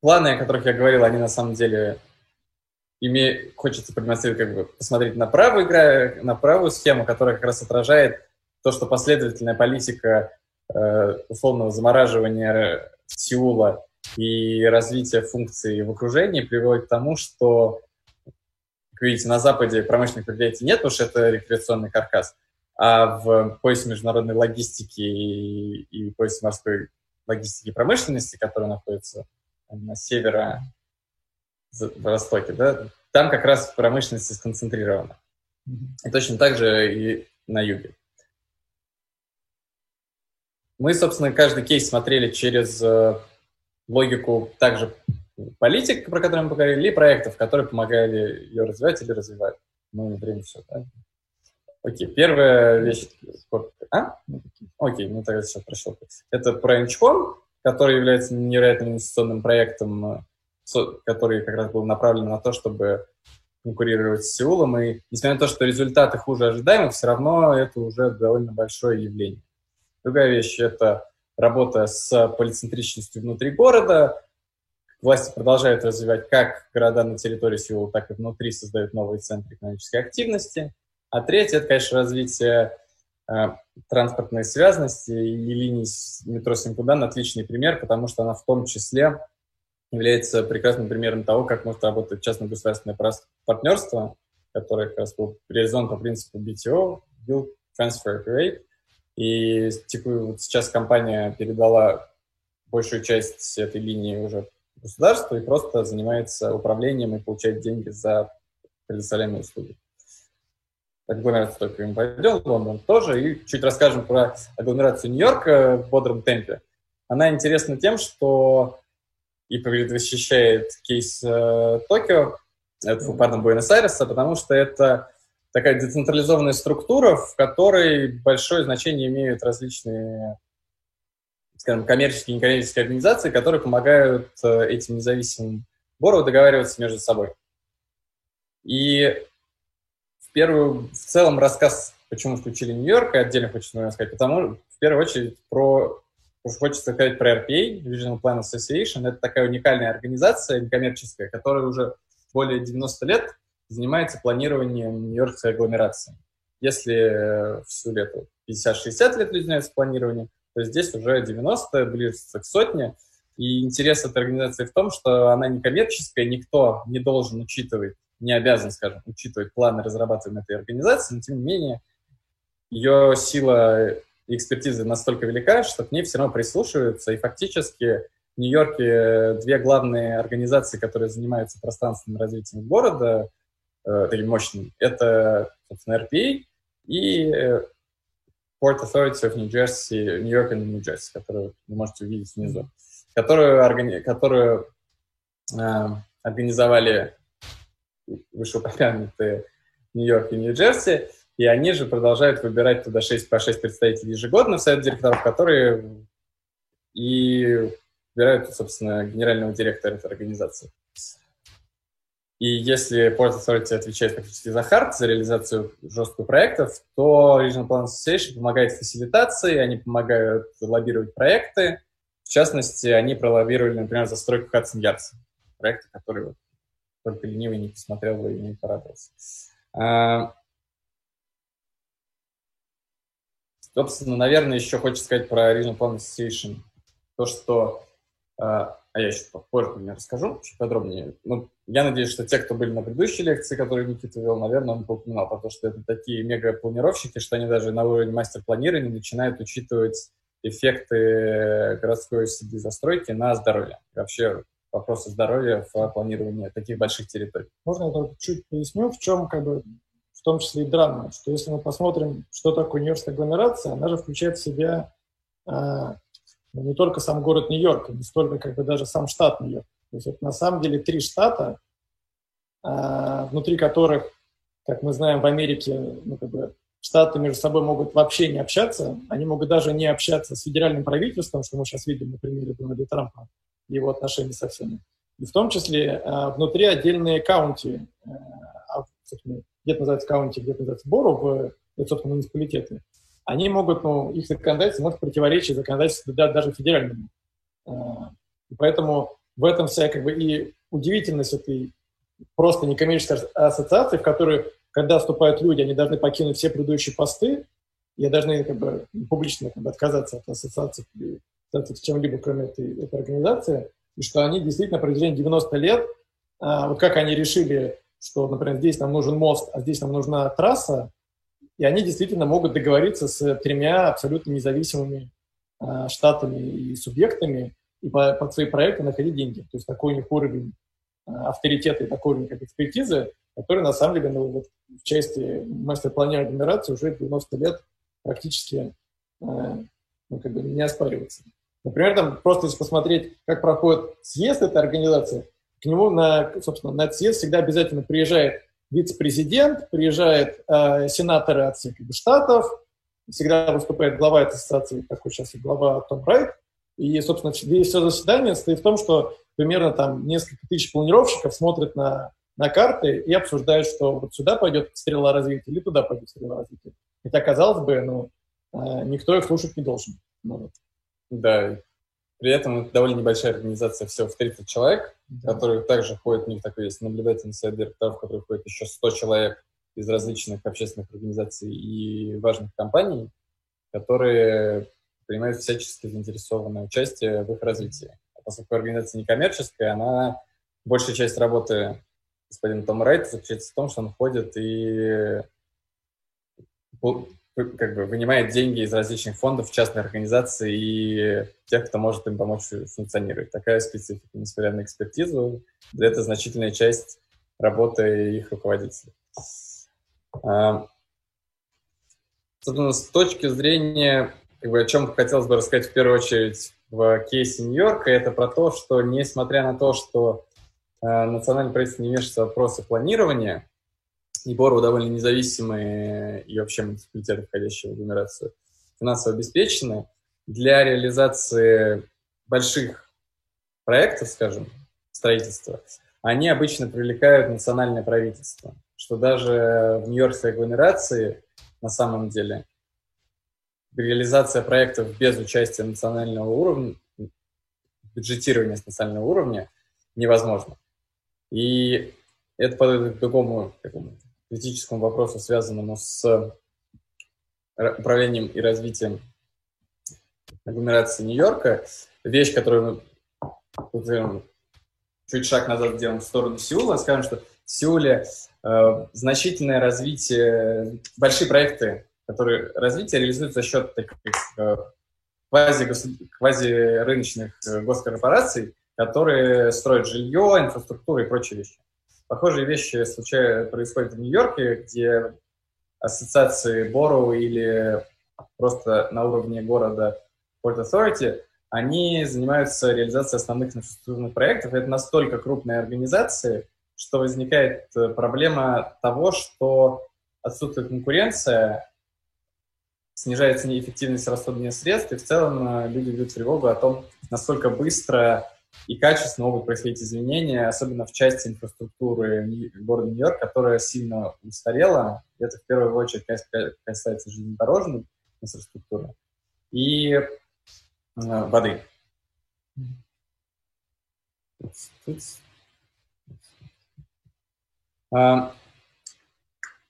Планы, о которых я говорил, они на самом деле име... хочется продемонстрировать, как бы посмотреть на правую, игра, на правую схему, которая как раз отражает то, что последовательная политика э, замораживания Сеула и развития функций в окружении приводит к тому, что, как видите, на Западе промышленных предприятий нет, потому что это рекреационный каркас, а в поясе международной логистики и, и поясе морской логистики и промышленности, который находится на северо-востоке, да, там как раз промышленность сконцентрирована. И точно так же и на юге. Мы, собственно, каждый кейс смотрели через э, логику также политик, про который мы поговорили, и проектов, которые помогали ее развивать или развивать. Ну, время все, да? Окей, первая вещь... А? Окей, ну тогда сейчас прощел. Это про Инчхон который является невероятным инвестиционным проектом, э, который как раз был направлен на то, чтобы конкурировать с Сеулом. И несмотря на то, что результаты хуже ожидаемых, все равно это уже довольно большое явление. Другая вещь – это работа с полицентричностью внутри города. Власти продолжают развивать как города на территории Сеула, так и внутри создают новые центры экономической активности. А третье – это, конечно, развитие транспортной связности и линии метро Синкудан отличный пример, потому что она в том числе является прекрасным примером того, как может работать частно-государственное партнерство, которое как раз был реализован по принципу BTO, Build Transfer Operate. И типа, вот сейчас компания передала большую часть этой линии уже государству и просто занимается управлением и получает деньги за предоставляемые услуги агломерацию только им пойдем, Лондон тоже, и чуть расскажем про агломерацию Нью-Йорка в бодром темпе. Она интересна тем, что и предвосхищает кейс э, Токио, это, пардон, Буэнос-Айреса, потому что это такая децентрализованная структура, в которой большое значение имеют различные, скажем, коммерческие и некоммерческие организации, которые помогают э, этим независимым борову договариваться между собой. И первую, в целом рассказ, почему включили Нью-Йорк, отдельно хочется рассказать, потому в первую очередь про хочется сказать про RPA, Regional Plan Association. Это такая уникальная организация некоммерческая, которая уже более 90 лет занимается планированием нью-йоркской агломерации. Если в всю лету 50-60 лет занимаются планированием, то здесь уже 90, ближе к сотне. И интерес этой организации в том, что она некоммерческая, никто не должен учитывать не обязан, скажем, учитывать планы разрабатываемой этой организации, но тем не менее ее сила и экспертиза настолько велика, что к ней все равно прислушиваются, и фактически в Нью-Йорке две главные организации, которые занимаются пространственным развитием города, э, таким мощным, это, собственно, RPA и э, Port Authority of New Jersey, New York and New Jersey, которую вы можете увидеть внизу, которую, органи- которую э, организовали вышеупомянутые Нью-Йорк и Нью-Джерси, и они же продолжают выбирать туда 6 по 6 представителей ежегодно в совет директоров, которые и выбирают, собственно, генерального директора этой организации. И если Port Authority отвечает фактически за хард, за реализацию жестких проектов, то Regional Plan Association помогает в фасилитации, они помогают лоббировать проекты. В частности, они пролоббировали, например, застройку Hudson Yards, проекты, которые только ленивый не посмотрел бы и не порадовался. А, собственно, наверное, еще хочется сказать про Regional Plan Association. То, что... А, а я еще попозже мне расскажу чуть подробнее. Ну, я надеюсь, что те, кто были на предыдущей лекции, которую Никита вел, наверное, он упоминал, потому что это такие мега-планировщики, что они даже на уровне мастер-планирования начинают учитывать эффекты городской среды застройки на здоровье. Вообще вопросы здоровья в планировании таких больших территорий. Можно я только чуть поясню, в чем как бы в том числе и драма, что если мы посмотрим, что такое Нью-Йоркская агломерация, она же включает в себя ну, не только сам город Нью-Йорк, не столько как бы даже сам штат Нью-Йорк. То есть это на самом деле три штата, а, внутри которых, как мы знаем, в Америке ну, как бы, штаты между собой могут вообще не общаться, они могут даже не общаться с федеральным правительством, что мы сейчас видим на примере Дональда Трампа, его отношения со всеми. И в том числе а, внутри отдельные каунти, а, где-то называется каунти, где-то называется боро, в, собственно, муниципалитеты, они могут, ну, их законодательство может противоречить законодательству да, даже федеральному. И поэтому в этом вся как бы и удивительность этой просто некоммерческой ассоциации, в которой, когда вступают люди, они должны покинуть все предыдущие посты, и должны как бы, публично как бы, отказаться от ассоциации, с чем-либо, кроме этой, этой организации, и что они действительно на протяжении 90 лет, а, вот как они решили, что, например, здесь нам нужен мост, а здесь нам нужна трасса, и они действительно могут договориться с тремя абсолютно независимыми а, штатами и субъектами, и по, под свои проекты находить деньги. То есть такой у них уровень а, авторитета и такой уровень как экспертизы, который на самом деле ну, вот, в части мастер-планирования агломерации уже 90 лет практически э, ну, как бы не оспаривается. Например, там просто если посмотреть, как проходит съезд этой организации, к нему на, собственно, на этот съезд всегда обязательно приезжает вице-президент, приезжает э, сенаторы от всех штатов, всегда выступает глава этой ассоциации, такой сейчас и глава Том Райт, и, собственно, все заседание состоит в том, что примерно там несколько тысяч планировщиков смотрят на, на карты и обсуждают, что вот сюда пойдет стрела развития или туда пойдет стрела развития. Хотя, казалось бы, ну, э, никто их слушать не должен. Ну, вот. Да, при этом это довольно небольшая организация, всего в 30 человек, да. которые также ходят, у них такой есть наблюдательный совет директоров, в который входит еще 100 человек из различных общественных организаций и важных компаний, которые принимает всячески заинтересованное участие в их развитии. А поскольку организация некоммерческая, она большая часть работы господина Тома Райта заключается в том, что он ходит и как бы вынимает деньги из различных фондов, частных организаций и тех, кто может им помочь функционировать. Такая специфика, несмотря на экспертизу, это значительная часть работы их руководителей. А, с точки зрения как бы, о чем хотелось бы рассказать в первую очередь в кейсе Нью-Йорка, это про то, что несмотря на то, что э, национальное правительство не вмешивается в вопросы планирования, и Бору довольно независимые и вообще муниципалитеты, входящие в агломерацию, финансово обеспечены, для реализации больших проектов, скажем, строительства, они обычно привлекают национальное правительство, что даже в Нью-Йоркской агломерации на самом деле – реализация проектов без участия национального уровня, бюджетирования с национального уровня невозможно. И это подойдет к другому такому критическому вопросу, связанному с управлением и развитием агломерации Нью-Йорка. Вещь, которую мы чуть шаг назад сделаем в сторону Сеула, скажем, что в Сеуле э, значительное развитие, большие проекты которые развитие реализуется за счет таких э, квази, квази-рыночных э, госкорпораций, которые строят жилье, инфраструктуру и прочие вещи. Похожие вещи случаются, происходят в Нью-Йорке, где ассоциации Бору или просто на уровне города Port Authority, они занимаются реализацией основных инфраструктурных проектов. Это настолько крупные организации, что возникает э, проблема того, что отсутствует конкуренция, снижается неэффективность расходования средств, и в целом э, люди ведут тревогу о том, насколько быстро и качественно могут происходить изменения, особенно в части инфраструктуры города Нью-Йорк, которая сильно устарела. Это в первую очередь касается железнодорожной инфраструктуры и э, воды. А,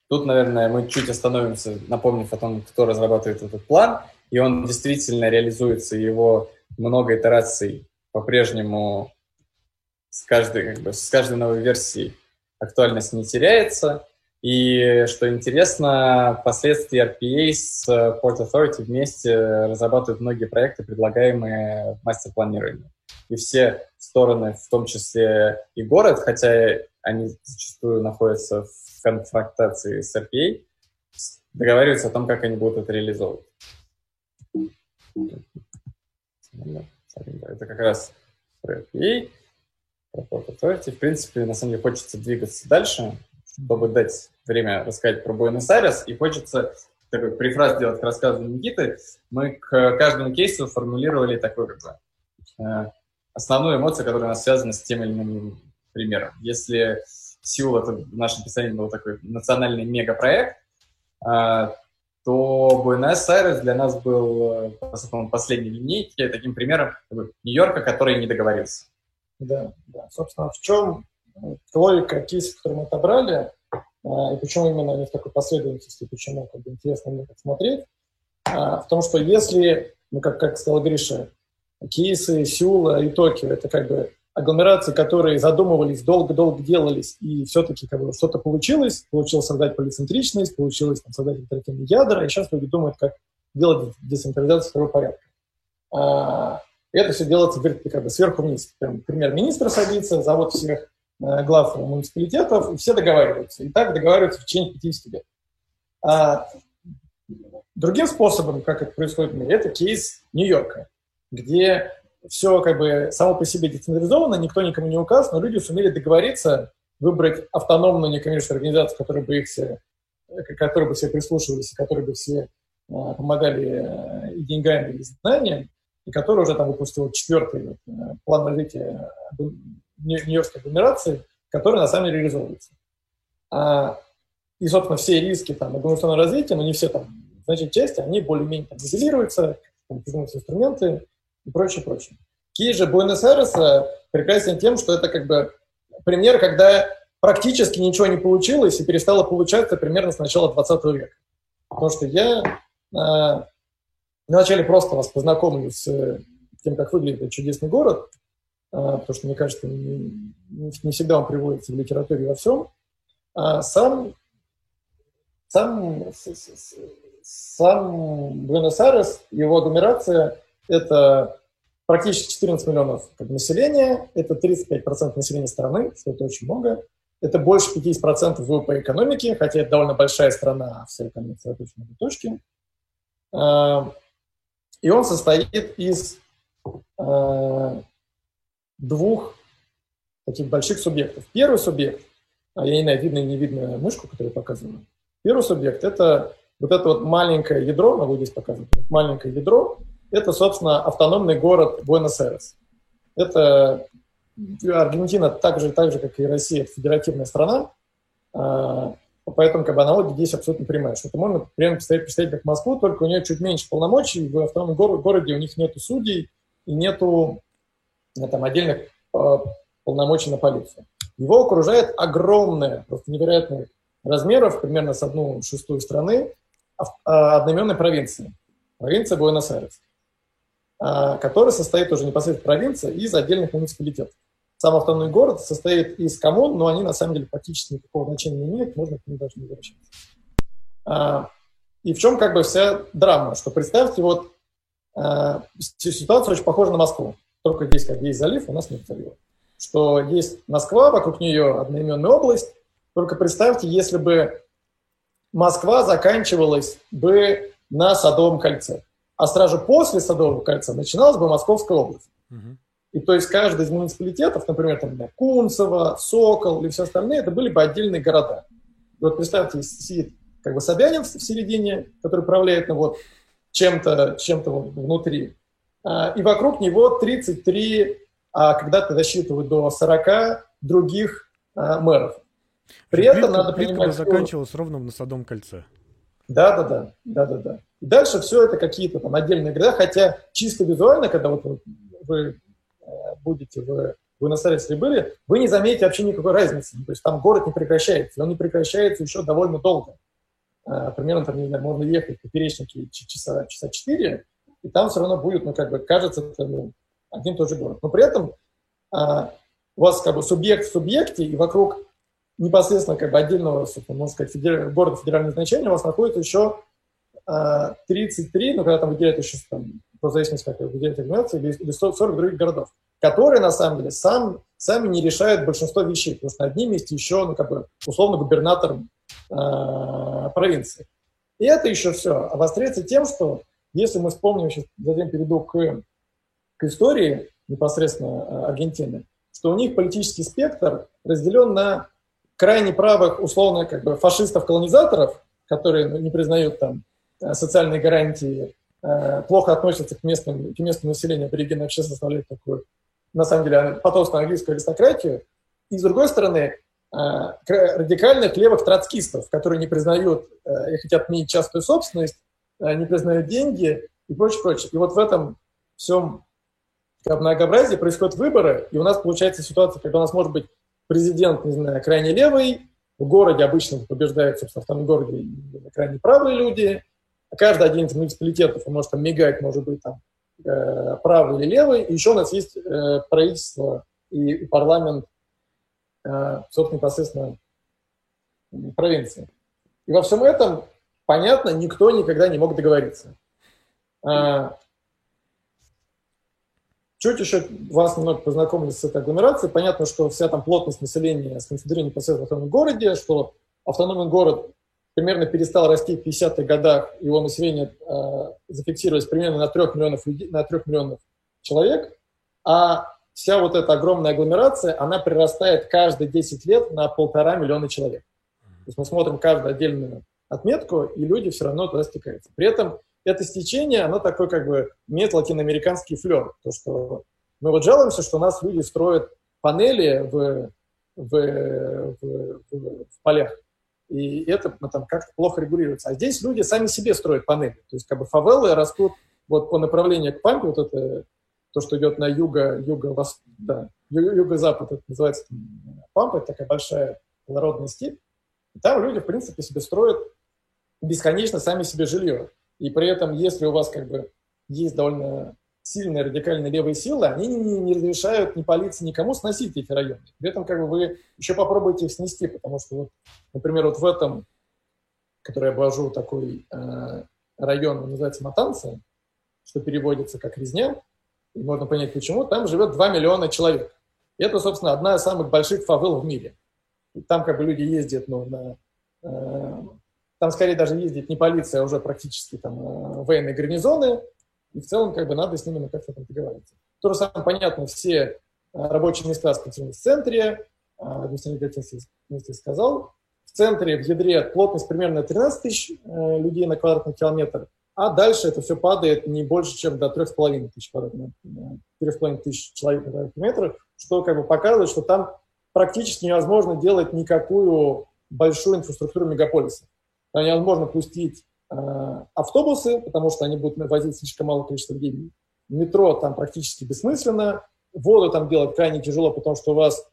Тут, наверное, мы чуть остановимся, напомнив о том, кто разрабатывает этот план, и он действительно реализуется, его много итераций по-прежнему с каждой, как бы, с каждой новой версией актуальность не теряется. И, что интересно, впоследствии RPA с Port Authority вместе разрабатывают многие проекты, предлагаемые в мастер-планировании. и все стороны, в том числе и город, хотя они зачастую находятся в конфронтации с RPA, договариваются о том, как они будут это реализовывать. Это как раз про RPA, про Port Authority. В принципе, на самом деле, хочется двигаться дальше, чтобы дать время рассказать про Буэнос-Айрес, и хочется такой префраз сделать к рассказу Никиты. Мы к каждому кейсу формулировали такой как бы, э, основную эмоцию, которая у нас связана с тем или иным примером. Если Сеул, это в нашем писании был такой национальный мегапроект, э, то Буэнос-Айрес для нас был, по последней линейке, таким примером Нью-Йорка, который не договорился. Да, да. Собственно, в чем логика кейсов, которые мы отобрали, а, и почему именно они в такой последовательности, почему как бы, интересно на них смотреть, а, в том, что если, ну, как, как сказал Гриша, кейсы Сеула и Токио, это как бы агломерации, которые задумывались, долго-долго делались, и все-таки как бы что-то получилось, получилось создать полицентричность, получилось там, создать альтернативные ядра, и сейчас люди думают, как делать децентрализацию второго порядка. А, это все делается как бы сверху вниз. Прям премьер-министр садится, зовут всех э, глав муниципалитетов, и все договариваются. И так договариваются в течение 50 лет. А, другим способом, как это происходит в мире, это кейс Нью-Йорка, где все как бы само по себе децентрализовано, никто никому не указ, но люди сумели договориться, выбрать автономную некоммерческую организацию, которая бы их все, которой бы все прислушивались, которой бы все э, помогали э, и деньгами, и знанием, и которая уже там выпустила четвертый э, план развития Нью-Йоркской агломерации, который на самом деле реализовывается. А, и, собственно, все риски там агломерационного развития, но не все там, значит, части, они более-менее там моделируются, там, инструменты, и прочее, прочее. Киев же Буэнос-Айреса прекрасен тем, что это как бы пример, когда практически ничего не получилось и перестало получаться примерно с начала 20 века. Потому что я э, вначале просто вас познакомлю с тем, как выглядит этот чудесный город, э, потому что, мне кажется, не, не всегда он приводится в литературе во всем. А сам, сам, сам Буэнос-Айрес, его агломерация – это практически 14 миллионов как населения, это 35% населения страны, что это очень много. Это больше 50% ВВП экономики, хотя это довольно большая страна, а сосредоточена на точке. А, и он состоит из а, двух таких больших субъектов. Первый субъект, а я не знаю, видно или не видно мышку, которую я показываю. Первый субъект – это вот это вот маленькое ядро, могу здесь показывать, маленькое ядро, это, собственно, автономный город Буэнос-Айрес. Это Аргентина так же, так же, как и Россия, федеративная страна, а, поэтому как бы аналогия здесь абсолютно прямая. Что это можно прямо представить, представить как Москву, только у нее чуть меньше полномочий, в автономном городе у них нету судей и нету э, там, отдельных э, полномочий на полицию. Его окружает огромная, просто невероятных размеров, примерно с одну шестую страны, одноименной провинции. Провинция Буэнос-Айрес. А, который состоит уже непосредственно провинция из отдельных муниципалитетов. Сам автономный город состоит из коммун, но они на самом деле практически никакого значения не имеют, можно к ним даже не возвращаться. А, и в чем как бы вся драма, что представьте, вот а, ситуация очень похожа на Москву, только здесь как есть залив, у нас нет залива. Что есть Москва, вокруг нее одноименная область, только представьте, если бы Москва заканчивалась бы на Садовом кольце а сразу после Садового кольца начиналась бы Московская область. Угу. И то есть каждый из муниципалитетов, например, там, Кунцево, Сокол или все остальные, это были бы отдельные города. И вот представьте, сидит как бы Собянин в середине, который управляет ну, вот, чем-то чем вот внутри, а, и вокруг него 33, а когда-то досчитывают до 40 других а, мэров. При этом надо понимать... Плитка заканчивалась ровно на Садом кольце. Да, да, да, да, да, да. И дальше все это какие-то там отдельные города, хотя чисто визуально, когда вот вы, э, будете в Буэнос-Айресе были, вы не заметите вообще никакой разницы. То есть там город не прекращается, он не прекращается еще довольно долго. А, примерно там, не можно ехать по перечнике часа, часа 4, и там все равно будет, ну, как бы, кажется, это, ну, один и тот же город. Но при этом а, у вас как бы субъект в субъекте, и вокруг непосредственно как бы отдельного, можно сказать, федер... города федерального значения у вас находится еще 33, ну, когда там выделяют еще, там, по зависимости, как выделяют агломерации, или 40 других городов. которые, на самом деле, сам, сами не решают большинство вещей, потому что над ними есть еще, ну, как бы, условно, губернатор э, провинции. И это еще все обостряется тем, что если мы вспомним, сейчас затем перейду к, к истории непосредственно э, Аргентины, что у них политический спектр разделен на крайне правых, условно, как бы фашистов-колонизаторов, которые ну, не признают там э, социальные гарантии, э, плохо относятся к местным, к местному населению, аборигены вообще составляют такую, на самом деле, потомственную английскую аристократию. И, с другой стороны, радикальных левых троцкистов, которые не признают и хотят отменить частную собственность, не признают деньги и прочее, прочее. И вот в этом всем многообразии происходят выборы, и у нас получается ситуация, когда у нас может быть президент, не знаю, крайне левый, в городе обычно побеждает, собственно, в том городе крайне правые люди, а каждый один из муниципалитетов может там мигать, может быть, там, э, правый или левый, и еще у нас есть э, правительство и, и парламент, э, собственно, непосредственно провинции. И во всем этом, понятно, никто никогда не мог договориться. А, Чуть еще вас немного познакомили с этой агломерацией. Понятно, что вся там плотность населения сконцентрирована непосредственно в автономном городе, что автономный город примерно перестал расти в 50-х годах, его население э, зафиксировалось примерно на 3 миллионов, на 3 миллионов человек, а вся вот эта огромная агломерация, она прирастает каждые 10 лет на полтора миллиона человек. То есть мы смотрим каждую отдельную отметку, и люди все равно туда стекаются. При этом это стечение, оно такой как бы имеет латиноамериканский флер. То, что мы вот жалуемся, что у нас люди строят панели в, в, в, в, полях. И это ну, там как-то плохо регулируется. А здесь люди сами себе строят панели. То есть как бы фавелы растут вот по направлению к Пампе, вот это то, что идет на юго, юго, да, юго-запад, это называется Пампа, это такая большая плодородная степь. И там люди, в принципе, себе строят бесконечно сами себе жилье. И при этом, если у вас как бы есть довольно сильные радикальные левые силы, они не, не, разрешают ни полиции, никому сносить эти районы. При этом как бы вы еще попробуйте их снести, потому что, вот, например, вот в этом, который я обвожу, такой э, район, он называется Матанца, что переводится как резня, и можно понять почему, там живет 2 миллиона человек. И это, собственно, одна из самых больших фавел в мире. И там как бы люди ездят ну, на э, там скорее даже ездит не полиция, а уже практически там э, военные гарнизоны. И в целом как бы надо с ними как-то там договариваться. То же самое понятно, все э, рабочие места в центре, административный я сказал. В центре, в ядре плотность примерно 13 тысяч э, людей на квадратный километр, а дальше это все падает не больше, чем до 3,5 тысяч квадратных, 3,5 тысяч человек на квадратный метр, что как бы показывает, что там практически невозможно делать никакую большую инфраструктуру мегаполиса. Там невозможно пустить э, автобусы, потому что они будут возить слишком мало количества людей. Метро там практически бессмысленно. Воду там делать крайне тяжело, потому что у вас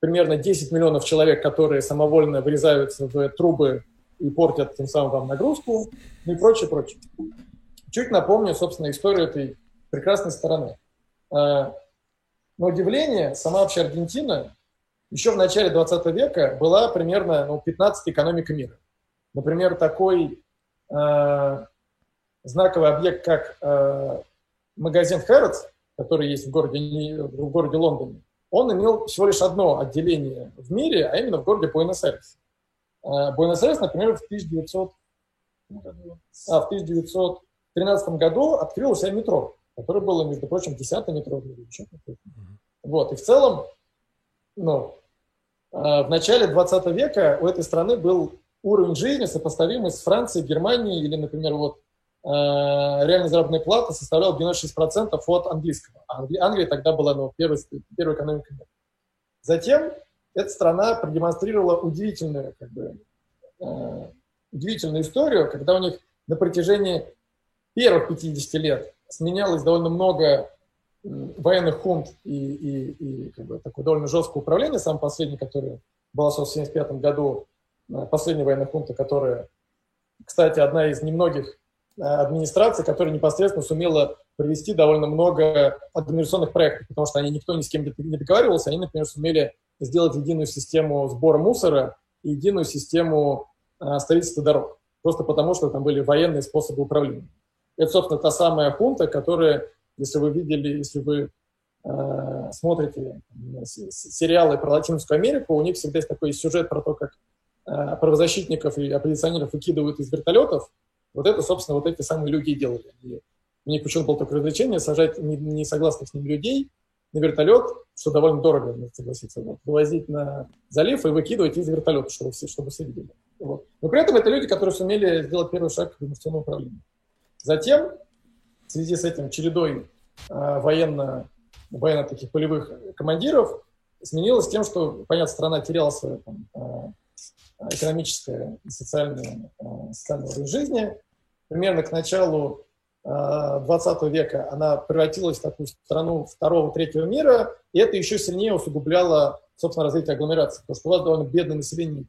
примерно 10 миллионов человек, которые самовольно врезаются в трубы и портят тем самым вам нагрузку, ну и прочее, прочее. Чуть напомню, собственно, историю этой прекрасной стороны. Э, на удивление, сама вообще Аргентина еще в начале 20 века была примерно ну, 15 экономика мира. Например, такой э, знаковый объект, как э, магазин Хэрротс, который есть в городе, в городе Лондоне, он имел всего лишь одно отделение в мире, а именно в городе Буэнос-Айрес. Э, Буэнос-Айрес, например, в 1900, а, в 1913 году открыл у себя метро, которое было, между прочим, 10 метро. Вот, и в целом, ну, э, в начале 20 века у этой страны был уровень жизни сопоставимый с Францией, Германией или, например, вот э, реальная заработная плата составляла 96% от английского. А Англия тогда была ну, первой, первой экономикой мира. Затем эта страна продемонстрировала удивительную, как бы, э, удивительную историю, когда у них на протяжении первых 50 лет сменялось довольно много военных хунт и, и, и как бы, такое довольно жесткое управление, самое последнее, которое было в 1975 году, Э, последняя военная хунта, которая, кстати, одна из немногих э, администраций, которая непосредственно сумела провести довольно много администрационных проектов, потому что они никто ни с кем не договаривался, они, например, сумели сделать единую систему сбора мусора и единую систему э, строительства дорог, просто потому что там были военные способы управления. Это, собственно, та самая хунта, которая, если вы видели, если вы смотрите сериалы про Латинскую Америку, у них всегда есть такой сюжет про то, как э, правозащитников и оппозиционеров выкидывают из вертолетов. Вот это, собственно, вот эти самые люди и делали. И у них почему-то было такое развлечение сажать несогласных с ним людей на вертолет, что довольно дорого, согласиться, вот, вывозить на залив и выкидывать из вертолета, чтобы все, чтобы все видели. Вот. Но при этом это люди, которые сумели сделать первый шаг к инвестиционному управлению. Затем, в связи с этим чередой э, военно, военно таких полевых командиров, сменилось тем, что, понятно, страна теряла свое там, э, экономическое и социальное, э, уровень жизни. Примерно к началу 20 века она превратилась в такую страну второго, третьего мира, и это еще сильнее усугубляло, собственно, развитие агломерации, потому что у вас довольно бедное население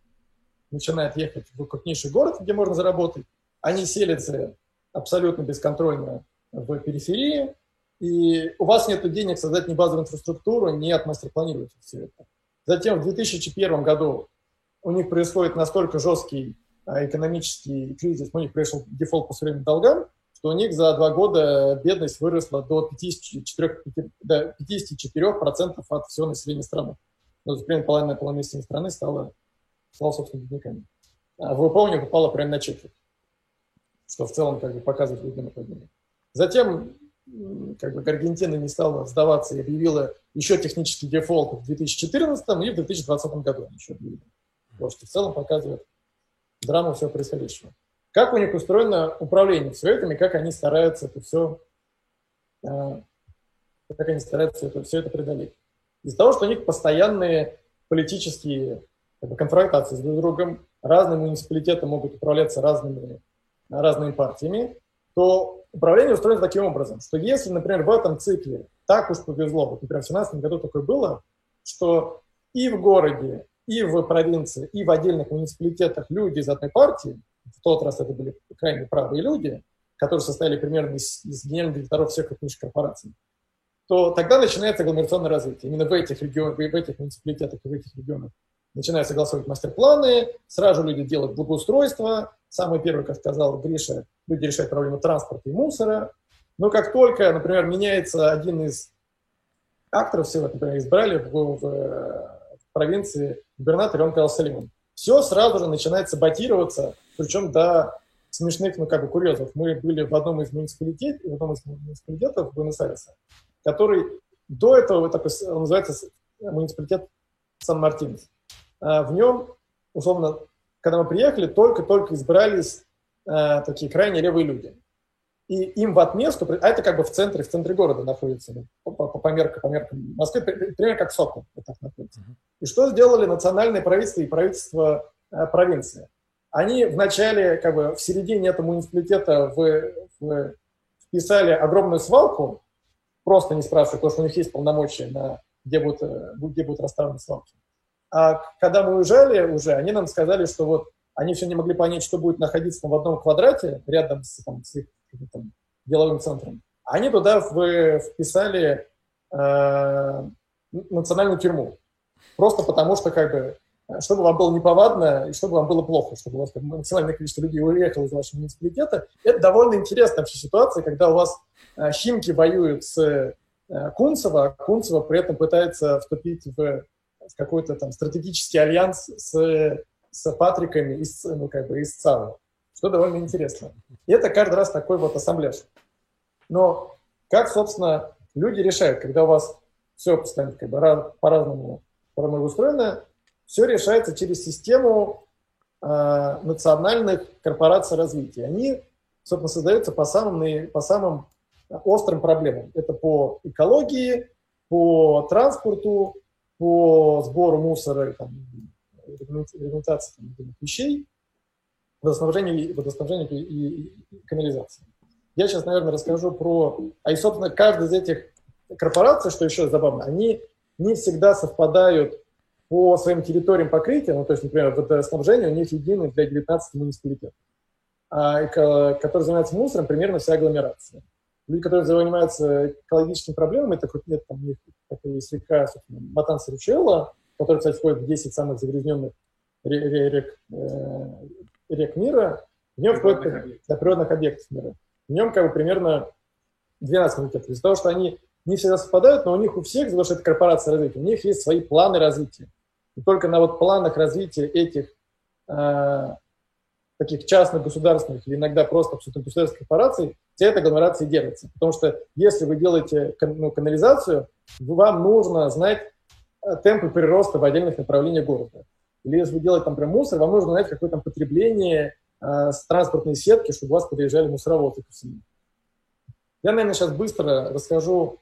начинает ехать в крупнейший город, где можно заработать, они селятся абсолютно бесконтрольно в периферии, и у вас нет денег создать ни базовую инфраструктуру, ни отмастер-планировать все это. Затем в 2001 году у них происходит настолько жесткий а, экономический кризис, у них пришел дефолт по своим долгам, что у них за два года бедность выросла до 54%, до 54% от всего населения страны. Ну, примерно половина, половина населения страны стала, стала собственно, бедняками. А ВВП у них прямо на четверть что в целом как бы показывает видное направление. Затем как бы Аргентина не стала сдаваться и объявила еще технический дефолт в 2014 и в 2020 году еще объявили. Вот, что в целом показывает драму всего происходящего. Как у них устроено управление все этим как они стараются это все, э, как они стараются это, все это преодолеть. Из-за того, что у них постоянные политические как бы, конфронтации с друг другом, разные муниципалитеты могут управляться разными разными партиями, то управление устроено таким образом, что если, например, в этом цикле так уж повезло, вот, например, в 2017 году такое было, что и в городе, и в провинции, и в отдельных муниципалитетах люди из одной партии, в тот раз это были крайне правые люди, которые состояли примерно из, из генеральных директоров всех крупнейших корпораций, то тогда начинается агломерационное развитие. Именно в этих регионах, в этих муниципалитетах и в этих регионах начинают согласовывать мастер-планы, сразу люди делают благоустройство. Самый первый, как сказал Гриша, люди решают проблему транспорта и мусора. Но как только, например, меняется один из акторов всего, например, избрали в, в провинции губернатора, он сказал Салиман, все сразу же начинает саботироваться, причем до смешных, ну, как бы, курьезов. Мы были в одном из муниципалитетов, в одном из муниципалитетов Буэнос-Айреса, который до этого, такой, он называется муниципалитет Сан-Мартинес. А, в нем, условно, когда мы приехали, только-только избрались э, такие крайне левые люди. И им в отместку, а это как бы в центре, в центре города находится, ну, по, по, по, меркам, по меркам Москвы, примерно как Сокол вот так находится. И что сделали национальное правительство и правительство э, провинции? Они вначале, как бы в середине этого муниципалитета в, в, вписали огромную свалку, просто не спрашивая, потому что у них есть полномочия на где будут, где будут расставлены свалки. А когда мы уезжали уже, они нам сказали, что вот они все не могли понять, что будет находиться в одном квадрате рядом с, там, с их там, деловым центром. Они туда в, вписали э, национальную тюрьму. Просто потому что, как бы, чтобы вам было неповадно и чтобы вам было плохо, чтобы у вас как, максимальное количество людей уехало из вашего муниципалитета. Это довольно интересная вообще ситуация, когда у вас э, Химки воюют с э, Кунцево, а Кунцево при этом пытается вступить в какой-то там стратегический альянс с, с Патриками из, ну, как бы из ЦАВа, что довольно интересно. И это каждый раз такой вот ассамблеж. Но как, собственно, люди решают, когда у вас все постоянно как бы по-разному, по-разному устроено, все решается через систему э, национальных корпораций развития. Они, собственно, создаются по самым, по самым острым проблемам. Это по экологии, по транспорту, по сбору мусора, там, регламентации там, вещей, водоснабжению, водоснабжению и, и, канализации. Я сейчас, наверное, расскажу про... А и, собственно, каждая из этих корпораций, что еще забавно, они не всегда совпадают по своим территориям покрытия, ну, то есть, например, водоснабжение у них единый для 19 муниципалитетов, а, которые занимаются мусором, примерно вся агломерация. Люди, которые занимаются экологическими проблемами, это нет, там, такая есть река, Матанса Ручелла, которая, кстати, входит в 10 самых загрязненных рек, э, рек мира, в нем входит до природных объектов мира. В нем как бы примерно 12 комитетов. Из-за того, что они не всегда совпадают, но у них у всех, потому что это корпорация развития, у них есть свои планы развития. И только на вот планах развития этих э, таких частных государственных или иногда просто абсолютно государственных корпораций вся эта агломерация держится. Потому что если вы делаете ну, канализацию, вам нужно знать э, темпы прироста в отдельных направлениях города. Или если вы делаете там прям мусор, вам нужно знать, какое там потребление э, с транспортной сетки, чтобы у вас подъезжали мусоровозы по всему. Я, наверное, сейчас быстро расскажу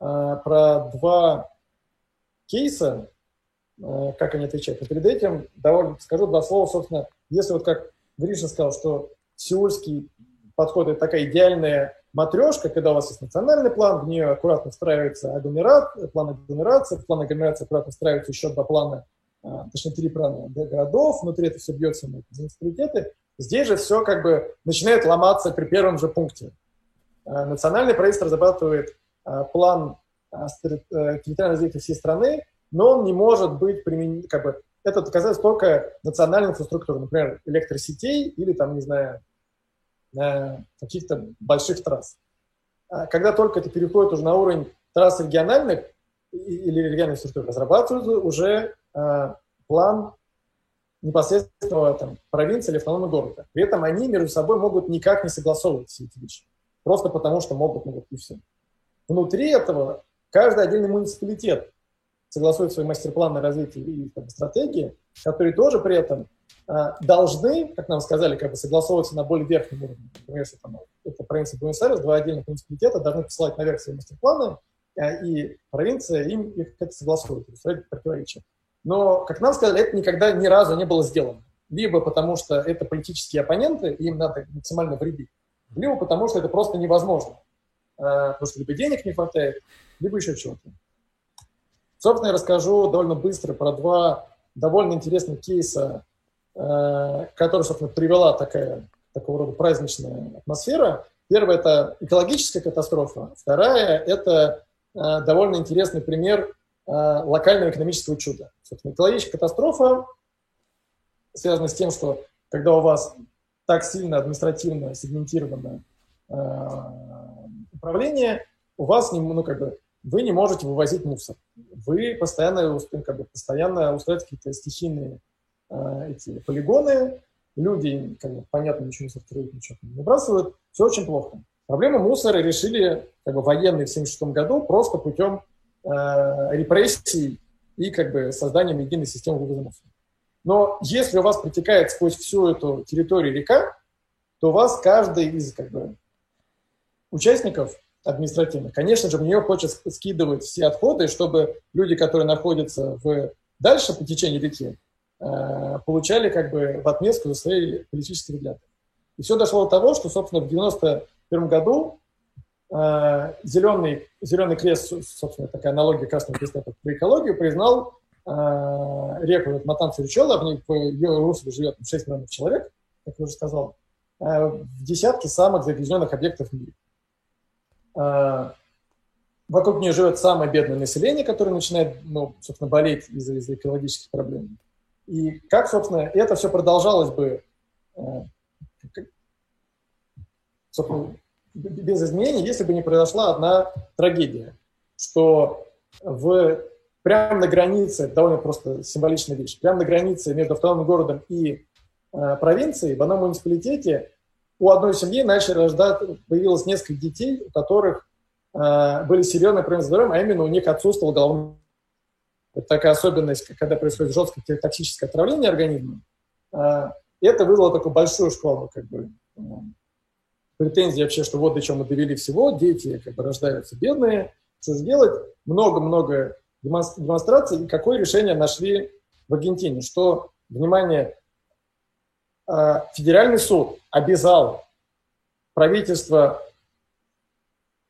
э, про два кейса, э, как они отвечают. Но перед этим довольно скажу два слова, собственно, если вот как Гриша сказал, что сеульский подход – это такая идеальная матрешка, когда у вас есть национальный план, в нее аккуратно встраивается агломерат, план агломерации, план агломерации аккуратно встраивается еще два плана точнее, три городов, внутри это все бьется на муниципалитеты. Здесь же все как бы начинает ломаться при первом же пункте. А, национальный правительство разрабатывает а, план территориального развития всей страны, но он не может быть применен, как бы, это касается только национальной инфраструктуры, например, электросетей или там, не знаю, каких-то больших трасс. Когда только это переходит уже на уровень трасс региональных или региональных структур, разрабатываются уже Э, план непосредственно там, провинции или автономного города. При этом они между собой могут никак не согласовывать все эти вещи. Просто потому, что могут, могут и все. Внутри этого каждый отдельный муниципалитет согласует свой мастер-план на развитие и как стратегии, которые тоже при этом э, должны, как нам сказали, как бы согласовываться на более верхнем уровне. Например, если там, это провинция Буэнос-Айрес, два отдельных муниципалитета должны посылать наверх свои мастер-планы, э, и провинция им их это согласует, устраивает противоречия. Но, как нам сказали, это никогда ни разу не было сделано. Либо потому, что это политические оппоненты, и им надо максимально вредить, либо потому, что это просто невозможно. Э, потому что либо денег не хватает, либо еще чего-то. Собственно, я расскажу довольно быстро про два довольно интересных кейса, э, которые, собственно, привела такая, такого рода праздничная атмосфера. Первая – это экологическая катастрофа. Вторая – это э, довольно интересный пример локального экономического чуда. Собственно, экологическая катастрофа связана с тем, что когда у вас так сильно административно сегментировано э, управление, у вас не, ну, как бы, вы не можете вывозить мусор. Вы постоянно, как бы, постоянно устраиваете какие-то стихийные э, эти полигоны, люди, как бы, понятно, ничего не сортируют, ничего не выбрасывают. Все очень плохо. Проблему мусора решили как бы, военные в 1976 году просто путем э, репрессий и как бы созданием единой системы вывоза мусора. Но если у вас протекает сквозь всю эту территорию река, то у вас каждый из как бы, участников административных, конечно же, в нее хочет скидывать все отходы, чтобы люди, которые находятся в, дальше по течению реки, э, получали как бы в отместку за свои политические взгляды. И все дошло до того, что, собственно, в 1991 году зеленый, зеленый крест, собственно, такая аналогия Красного Креста по экологии, признал э, реку вот, Матанцу Ричола, в ней в ее живет 6 миллионов человек, как я уже сказал, э, в десятке самых загрязненных объектов в мире. Вокруг нее живет самое бедное население, которое начинает, ну, собственно, болеть из-за из экологических проблем. И как, собственно, это все продолжалось бы, собственно, без изменений, если бы не произошла одна трагедия, что в, прямо на границе, довольно просто символичная вещь, прямо на границе между автономным городом и э, провинцией, в одном муниципалитете у одной семьи начали рождать, появилось несколько детей, у которых э, были серьезные проблемы с здоровьем, а именно у них отсутствовал головной это такая особенность, когда происходит жесткое токсическое отравление организма. Э, это вызвало такую большую школу как бы, претензии вообще, что вот до чего мы довели всего, дети как бы рождаются бедные, что же делать? Много-много демонстраций, и какое решение нашли в Аргентине, что, внимание, а, федеральный суд обязал правительство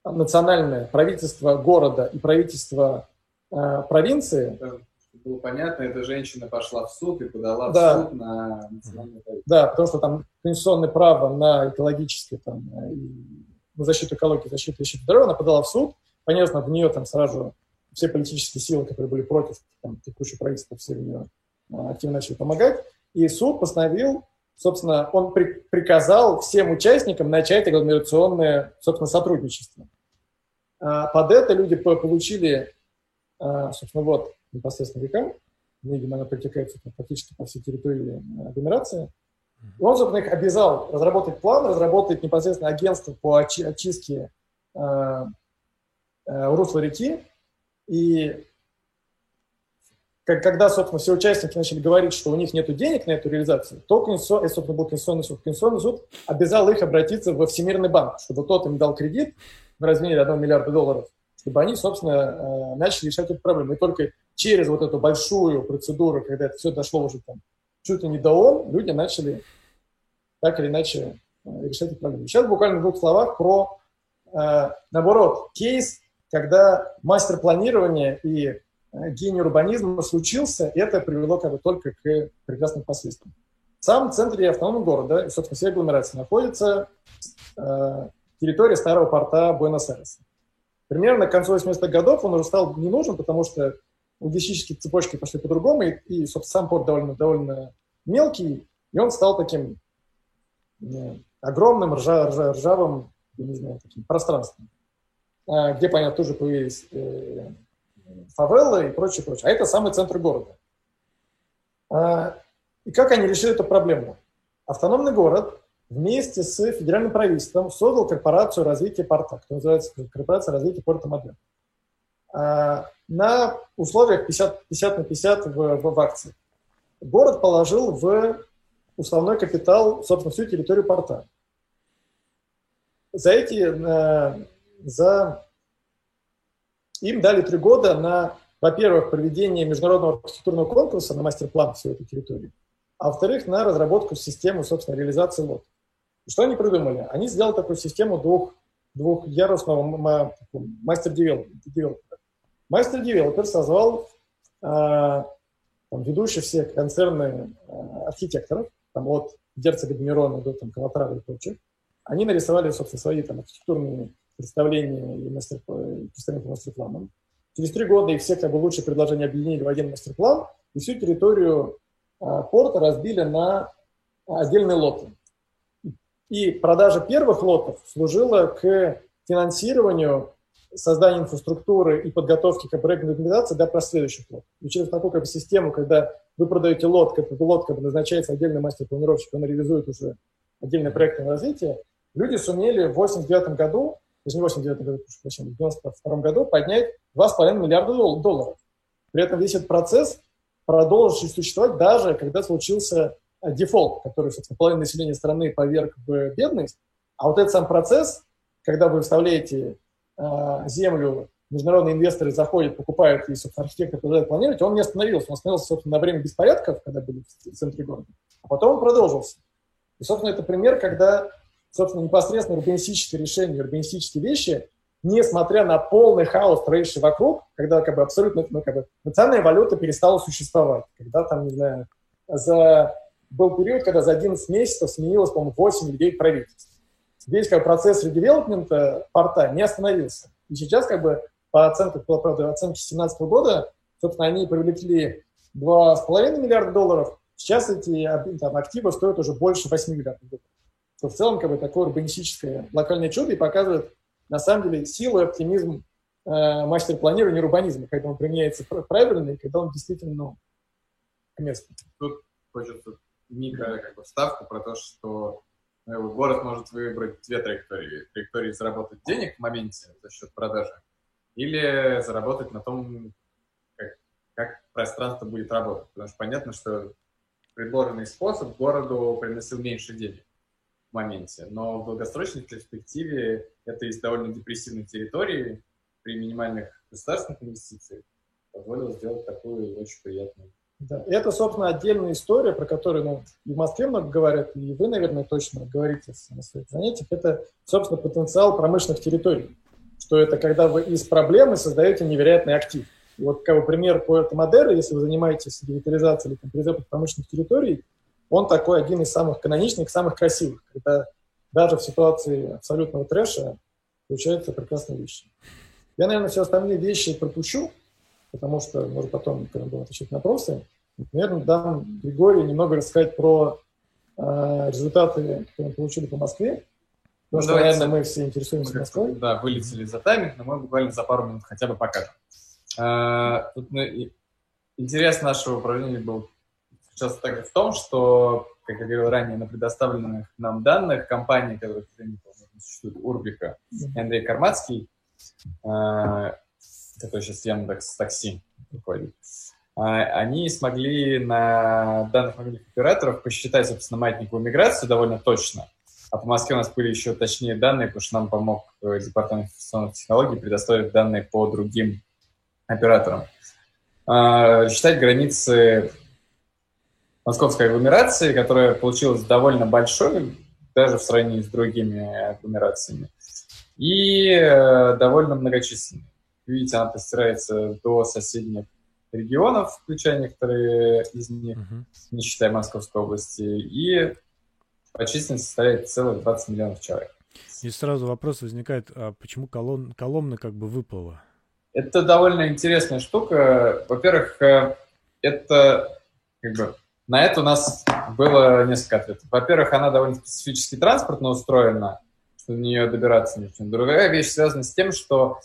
национальное, правительство города и правительство э, провинции было понятно, эта женщина пошла в суд и подала да. в суд на правительство. Да, потому что там конституционное право на экологическое, там, на защиту экологии, защиту защиту здоровья, она подала в суд. Понятно, в нее там сразу все политические силы, которые были против там, текущего правительства, все в нее а, активно начали помогать. И суд постановил, собственно, он при, приказал всем участникам начать агломерационное, собственно, сотрудничество. А под это люди получили, а, собственно, вот непосредственно река, видимо, она протекает практически по всей территории агломерации. И он, собственно, их обязал разработать план, разработать непосредственно агентство по очистке э, русла реки. И когда, собственно, все участники начали говорить, что у них нет денег на эту реализацию, то Конституционный, собственно, был Конституционный суд. Конституционный суд обязал их обратиться во Всемирный банк, чтобы тот им дал кредит в размере 1 миллиарда долларов, чтобы они, собственно, э, начали решать эту проблему. И только через вот эту большую процедуру, когда это все дошло уже там чуть ли не до ООН, люди начали так или иначе э, решать эту проблему. Сейчас буквально в двух словах про, э, наоборот, кейс, когда мастер планирования и гений урбанизма случился, это привело как бы только к прекрасным последствиям. В самом центре автономного города, и, собственно, всей агломерации, находится территория старого порта Буэнос-Айреса. Примерно к концу 80-х годов он уже стал не нужен, потому что логистические цепочки пошли по-другому, и, и, собственно, сам порт довольно, довольно мелкий, и он стал таким э, огромным ржа, ржа, ржавым, не знаю, таким пространством, э, где, понятно, тоже появились э, фавелы и прочее, прочее. А это самый центр города. А, и как они решили эту проблему? Автономный город вместе с федеральным правительством создал корпорацию развития порта, которая называется корпорация развития порта Модерн. А, на условиях 50, 50 на 50 в, в, в акции. Город положил в условной капитал, собственно, всю территорию порта. За эти, э, за им дали три года на, во-первых, проведение международного архитектурного конкурса на мастер-план всей этой территории, а во-вторых, на разработку системы, собственно, реализации лот. Что они придумали? Они сделали такую систему двух, двухъярусного мастер-девелопера. Мастер-девелопер созвал э, там, ведущих все концерны э, архитекторов, там, от герцога Демирона до там, Калатрава и прочих. Они нарисовали, собственно, свои там, архитектурные представление и мастер, по мастер-планам. Через три года их все как бы лучшие предложения объединили в один мастер-план, и всю территорию а, порта разбили на отдельные лоты. И продажа первых лотов служила к финансированию создания инфраструктуры и подготовки к проектной документации для последующих лотов. И через такую как бы, систему, когда вы продаете лот, как лот бы, назначается отдельный мастер-планировщик, он реализует уже отдельное проектное развитие, люди сумели в 1989 году даже не 89 году, прощения, в 92 году поднять 2,5 миллиарда долларов. При этом весь этот процесс продолжил существовать даже когда случился дефолт, который, собственно, половина населения страны поверг в бедность. А вот этот сам процесс, когда вы вставляете э, землю, международные инвесторы заходят, покупают, и, собственно, архитектор продолжает планировать, он не остановился. Он остановился, собственно, на время беспорядков, когда были в центре города, а потом он продолжился. И, собственно, это пример, когда собственно, непосредственно урбанистические решения, урбанистические вещи, несмотря на полный хаос, творивший вокруг, когда как бы абсолютно ну, как бы, национальная валюта перестала существовать, когда там, не знаю, за, был период, когда за 11 месяцев сменилось, по-моему, 8 или 9 правительств. Весь как, процесс редевелопмента порта не остановился. И сейчас, как бы, по оценке, по правда, оценке 2017 года, собственно, они привлекли 2,5 миллиарда долларов. Сейчас эти там, активы стоят уже больше 8 миллиардов долларов что в целом как бы такое урбанистическое локальное чудо и показывает на самом деле силу и оптимизм э, мастер-планирования урбанизма, когда он применяется правильно и когда он действительно ну, к месту. Тут хочется микро как бы, вставку про то, что ну, город может выбрать две траектории. Траектории заработать денег в моменте за счет продажи или заработать на том, как, как пространство будет работать. Потому что понятно, что предложенный способ городу приносил меньше денег моменте. Но в долгосрочной перспективе это из довольно депрессивной территории при минимальных государственных инвестициях позволило сделать такую очень приятную. Да, это, собственно, отдельная история, про которую ну, и в Москве много говорят, и вы, наверное, точно говорите на своих занятиях. Это, собственно, потенциал промышленных территорий. Что это когда вы из проблемы создаете невероятный актив. И вот как бы пример по Модеры, если вы занимаетесь ревитализацией или промышленных территорий, он такой один из самых каноничных, самых красивых, когда даже в ситуации абсолютного трэша получаются прекрасные вещи. Я, наверное, все остальные вещи пропущу, потому что, может, потом, когда будем отвечать на вопросы, наверное, дам Григорию немного рассказать про э, результаты, которые мы получили по Москве. Потому что, Давайте. наверное, мы все интересуемся Москвой. Да, вылетели за тайминг, но мы буквально за пару минут хотя бы покажем. А, тут, ну, и- интерес нашего управления был сейчас также в том, что, как я говорил ранее, на предоставленных нам данных компании, которые существуют, Урбика и Андрей Кармацкий, а, который сейчас Яндекс Такси руководит, а, они смогли на данных мобильных операторов посчитать, собственно, маятниковую миграцию довольно точно. А по Москве у нас были еще точнее данные, потому что нам помог э, Департамент информационных технологий предоставить данные по другим операторам. А, Считать границы московской агломерации, которая получилась довольно большой, даже в сравнении с другими агломерациями, и э, довольно многочисленной. Видите, она простирается до соседних регионов, включая некоторые из них, Мгм. не считая Московской области, и по численности составляет целых 20 миллионов человек. И сразу вопрос возникает, а почему колон, Коломна как бы выпала? Это довольно интересная штука. Во-первых, э, это как бы на это у нас было несколько ответов. Во-первых, она довольно специфически транспортно устроена, что до нее добираться не очень. Другая вещь связана с тем, что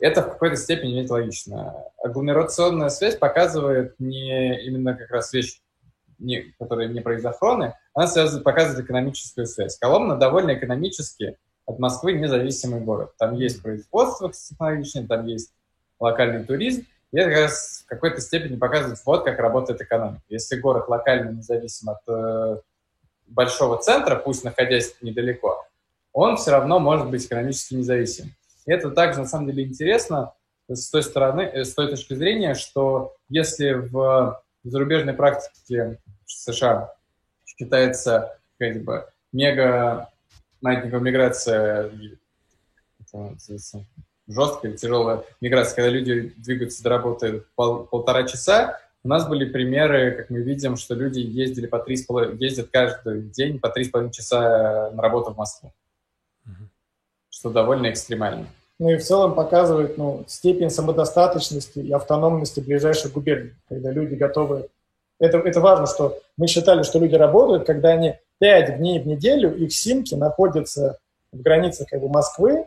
это в какой-то степени ведь логично. Агломерационная связь показывает не именно как раз вещь, не, которая не про изохроны, она связывает, показывает экономическую связь. Коломна довольно экономически от Москвы независимый город. Там есть производство технологичное, там есть локальный туризм, и это как раз в какой-то степени показывает, вот как работает экономика. Если город локально независим от э, большого центра, пусть находясь недалеко, он все равно может быть экономически независим. И это также, на самом деле, интересно с той стороны, э, с той точки зрения, что если в зарубежной практике США считается как бы мега маятниковая миграция, жесткая, тяжелая миграция, когда люди двигаются до работы пол, полтора часа, у нас были примеры, как мы видим, что люди ездили по три с половиной, ездят каждый день по три с половиной часа на работу в Москву. Что довольно экстремально. Ну и в целом показывает ну, степень самодостаточности и автономности ближайших губерний, когда люди готовы... Это, это важно, что мы считали, что люди работают, когда они 5 дней в неделю, их симки находятся в границах как бы, Москвы,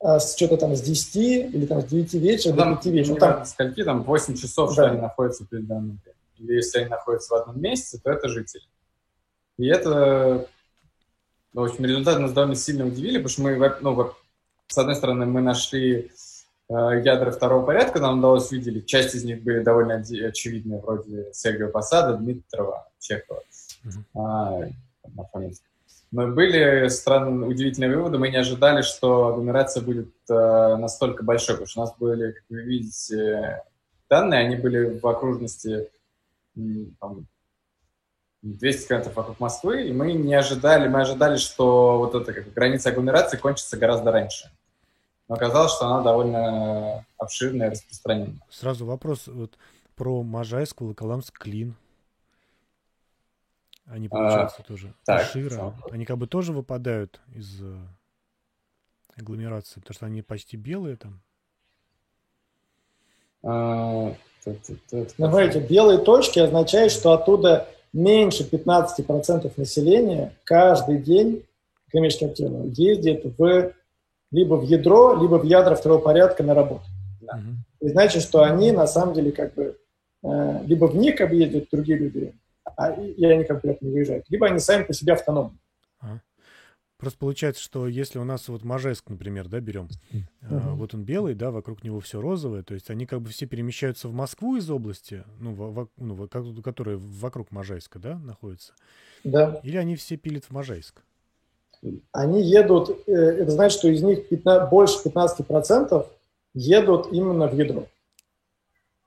а, с что-то там с 10 или там с 9 вечера до 5 вечера. Ну, там, скольки, там 8 часов, что Да. они находятся перед данным. Или если они находятся в одном месте, то это жители. И это, ну, в общем, результаты нас довольно сильно удивили, потому что мы, ну, с одной стороны, мы нашли э, ядра второго порядка, нам удалось выделить. Часть из них были довольно очевидные, вроде Сергея Посада, Дмитрова, Чехова, Мгм. а. Но были странные, удивительные выводы. Мы не ожидали, что агломерация будет э, настолько большой, потому что у нас были, как вы видите, данные, они были в окружности там, 200 километров вокруг Москвы, и мы не ожидали, мы ожидали, что вот эта как граница агломерации кончится гораздо раньше. Но оказалось, что она довольно обширная и распространенная. Сразу вопрос вот про Можайск, Волоколамск, Клин. Они, получается, тоже. так, Ашира. что? Они как бы тоже выпадают из э, агломерации, потому что они почти белые там. А, тут- тут- тут- ну, смотрите, белые точки означают, что оттуда меньше 15% населения каждый день экономически активного ездит в, либо в ядро, либо в ядра второго порядка на работу. Да. Мгм. И значит, что они на самом деле как бы э, либо в них объездят другие люди, а, и, и они как бы не выезжают, либо они сами по себе автономны. Просто получается, что если у нас вот Можайск, например, да, берем, а, Мгм. вот он белый, да, вокруг него все розовое, то есть они как бы все перемещаются в Москву из области, ну, во- во- ну, как- которая вокруг Можайска, да, находится, Да. или они все пилят в Можайск? Они едут, э, это значит, что из них 15 больше 15% едут именно в ядро,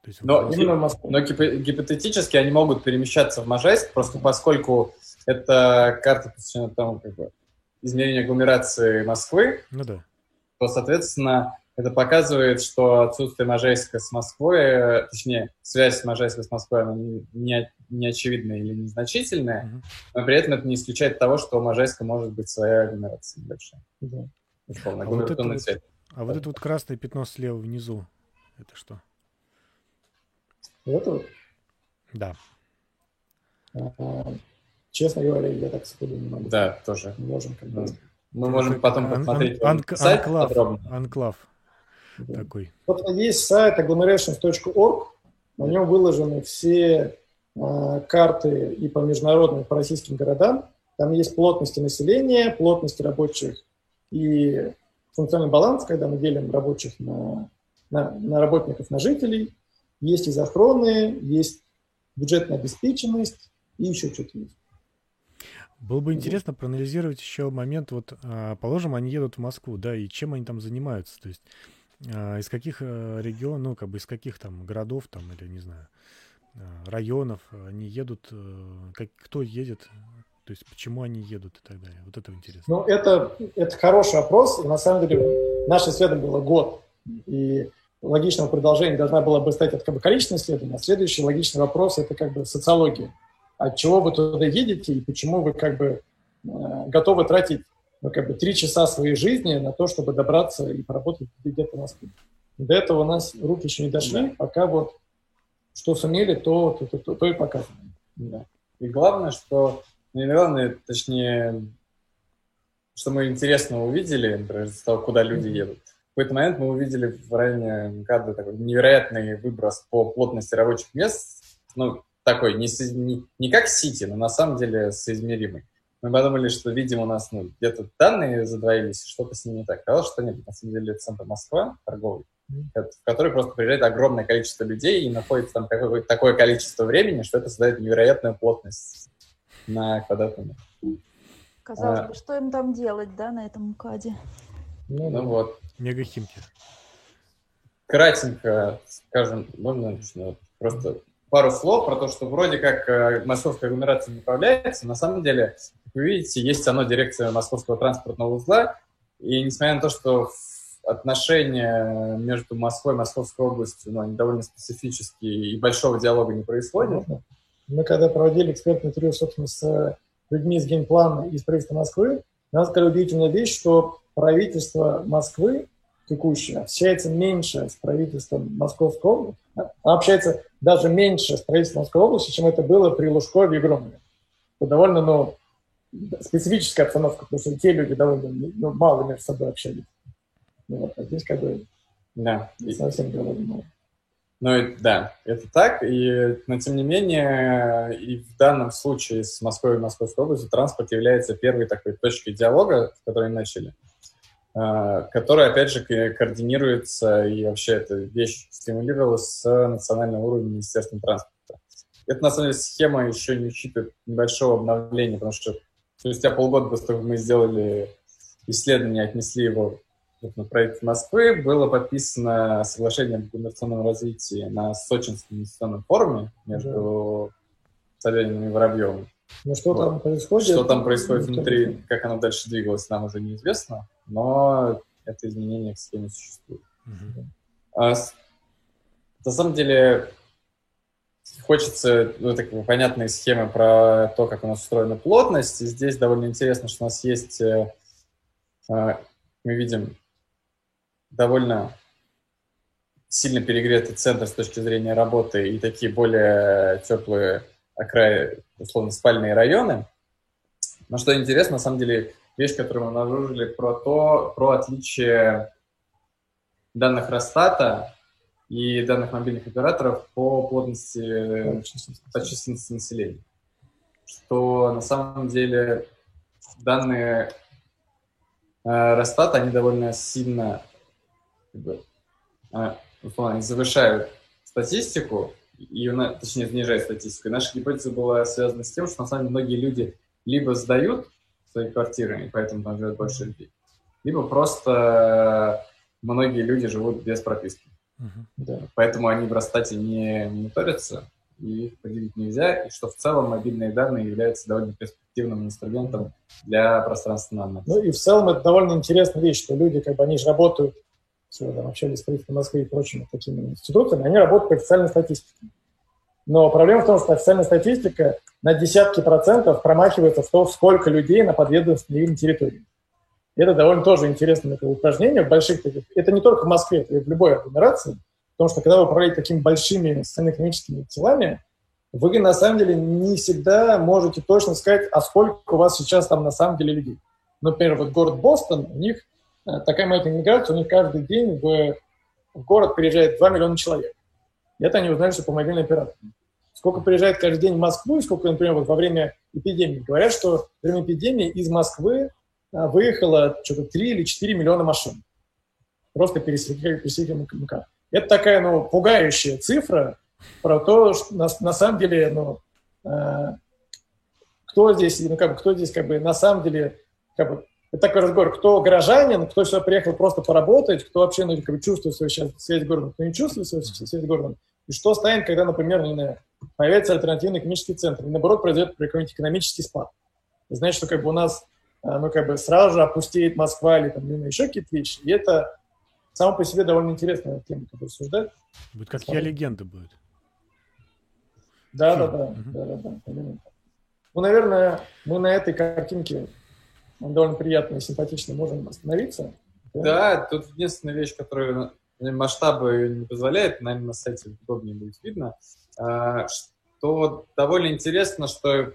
То есть в Но именно в Москву. Но гипо- гипотетически они могут перемещаться в Можайск, просто поскольку это карта посвящена тому, как бы, измерению агломерации Москвы, Ну да. то, соответственно, это показывает, что отсутствие Можайска с Москвой, э, точнее, связь Можайска с Москвой, она не, не, очевидная или незначительная, Мгм. но при этом это не исключает того, что у Можайска может быть своя агломерация небольшая. Да. Условно, А вот это вот- цвет. А вот это вот красное пятно слева внизу, это что? Это вот, Да. а, честно говоря, я так сходу не могу. Да, тоже. Мы можем как бы... Мы можем потом посмотреть сайт анклав, подробно. Анклав да. такой. Вот есть сайт agglomerations.org, на нем выложены все э, карты и по международным, и по российским городам. Там есть плотности населения, плотность рабочих и функциональный баланс, когда мы делим рабочих на, на, на работников, на жителей. Есть изохроны, есть бюджетная обеспеченность и еще что-то есть. Было бы интересно проанализировать еще момент, вот, а, положим, они едут в Москву, да, и чем они там занимаются, то есть а, из каких э, регионов, ну, как бы из каких там городов там или, не знаю, а, районов они едут, э, как, кто едет, то есть почему они едут и так далее. Вот это интересно. Ну, это, это хороший вопрос. на самом деле наше исследование было год. И логичного продолжения должна была бы стать это как бы количественное исследование, а следующий логичный вопрос – это как бы социология от чего вы туда едете и почему вы как бы э, готовы тратить ну, как бы три часа своей жизни на то, чтобы добраться и поработать где-то в Москве. До этого у нас руки еще не дошли, да. пока вот что сумели, то, то, то, то, то и показываем. Да. И главное, что, ну, главное, точнее, что мы интересно увидели, например, из того, куда люди едут. В какой-то момент мы увидели в районе МКАДа такой невероятный выброс по плотности рабочих мест. Ну, такой, не, не, не как Сити, но на самом деле соизмеримый. Мы подумали, что, видимо, у нас ну, где-то данные задвоились, что-то с ними не так. Оказалось, что нет. На самом деле это центр Москва, торговый, в который просто приезжает огромное количество людей и находится там какое-то такое количество времени, что это создает невероятную плотность на квадратный метр. Казалось а, бы, что им там делать, да, на этом МКАДе? Ну, ну вот. Мегахимки. Кратенько скажем, можно просто пару слов про то, что вроде как э, московская агломерация не управляется. На самом деле, как вы видите, есть оно дирекция московского транспортного узла. И несмотря на то, что отношения между Москвой и Московской областью ну, они довольно специфические и большого диалога не происходит. Мы когда проводили экспертное интервью, собственно, с людьми из генплана и из правительства Москвы, нас сказали удивительная вещь, что правительство Москвы текущее общается меньше с правительством Московской области, она общается даже меньше с правительством Московской области, чем это было при Лужкове и Громове. Это довольно ну, специфическая обстановка, потому что те люди довольно ну, мало между собой общались. Ну, вот, а здесь как бы да. совсем диалога мало. Ну, да, это так, и, но тем не менее, и в данном случае с Москвой и Московской областью транспорт является первой такой точкой диалога, с которой начали. Которая, опять же, координируется и вообще эта вещь стимулировалась с национального уровня Министерством транспорта. Это, на самом деле, схема еще не учитывает небольшого обновления, потому что спустя полгода после того, как мы сделали исследование, отнесли его на правительство Москвы, было подписано соглашение об инновационном развитии на Сочинском инвестиционном форуме между да. Собяниным и Воробьевым. Ну, что вот. там происходит? Что там происходит внутри, как оно дальше двигалось, нам уже неизвестно но это изменение в схеме существует. Mm-hmm. А, на самом деле хочется ну, такой понятной схемы про то, как у нас устроена плотность. И здесь довольно интересно, что у нас есть, э, э, мы видим довольно сильно перегретый центр с точки зрения работы и такие более теплые окраи, условно, спальные районы. Но что интересно, на самом деле, вещь, которую мы обнаружили про то, про отличие данных Росстата и данных мобильных операторов по плотности, по численности населения. Что на самом деле данные э, Росстата, они довольно сильно, как бы, э, завышают статистику, и, точнее, занижают статистику. И наша гипотеза была связана с тем, что на самом деле многие люди либо сдают свои квартиры, и поэтому там живет больше людей. Либо просто многие люди живут без прописки. Uh-huh. Да. Поэтому они в Росстате не мониторятся, и их поделить нельзя, и что в целом мобильные данные являются довольно перспективным инструментом для пространственного анализа. Ну и в целом это довольно интересная вещь, что люди, как бы они же работают, все, там, общались с правительством Москвы и прочими такими институтами, они работают по официальной статистике. Но проблема в том, что официальная статистика на десятки процентов промахивается в то, сколько людей на подведомственной территории. это довольно тоже интересное такое упражнение в больших таких. Это не только в Москве, это и в любой агломерации. Потому что когда вы управляете такими большими социально-экономическими телами, вы на самом деле не всегда можете точно сказать, а сколько у вас сейчас там на самом деле людей. Например, вот город Бостон, у них э, такая маленькая миграция, у них каждый день в, в город приезжает 2 миллиона человек. И это они узнали, что по мобильной оператору. Сколько приезжает каждый день в Москву, и сколько, например, вот во время эпидемии. Говорят, что во время эпидемии из Москвы а, выехало что-то 3 или 4 миллиона машин. Просто пересекли, пересекли МК. Это такая, ну, пугающая цифра про то, что на, на самом деле, ну, э, кто здесь, ну, как бы, кто здесь, как бы, на самом деле, как бы, это такой разговор, кто горожанин, кто сюда приехал просто поработать, кто вообще, ну, как бы, чувствует свою связь с городом, кто не чувствует связь с городом, и что станет, когда, например, не знаю, появится альтернативный экономический центр, и наоборот произойдет какой-нибудь экономический спад. Это значит, что как бы у нас, э, ну, как бы сразу же опустеет Москва или там, ну, еще какие-то вещи, и это само по себе довольно интересная тема, как обсуждать. Будет как я легенда будет. Да, да, да, да, да, да. Ну, наверное, мы на этой картинке довольно приятно и симпатично можем остановиться. Да, тут единственная вещь, которую масштабы не позволяет, наверное, на сайте удобнее будет видно, а, что довольно интересно, что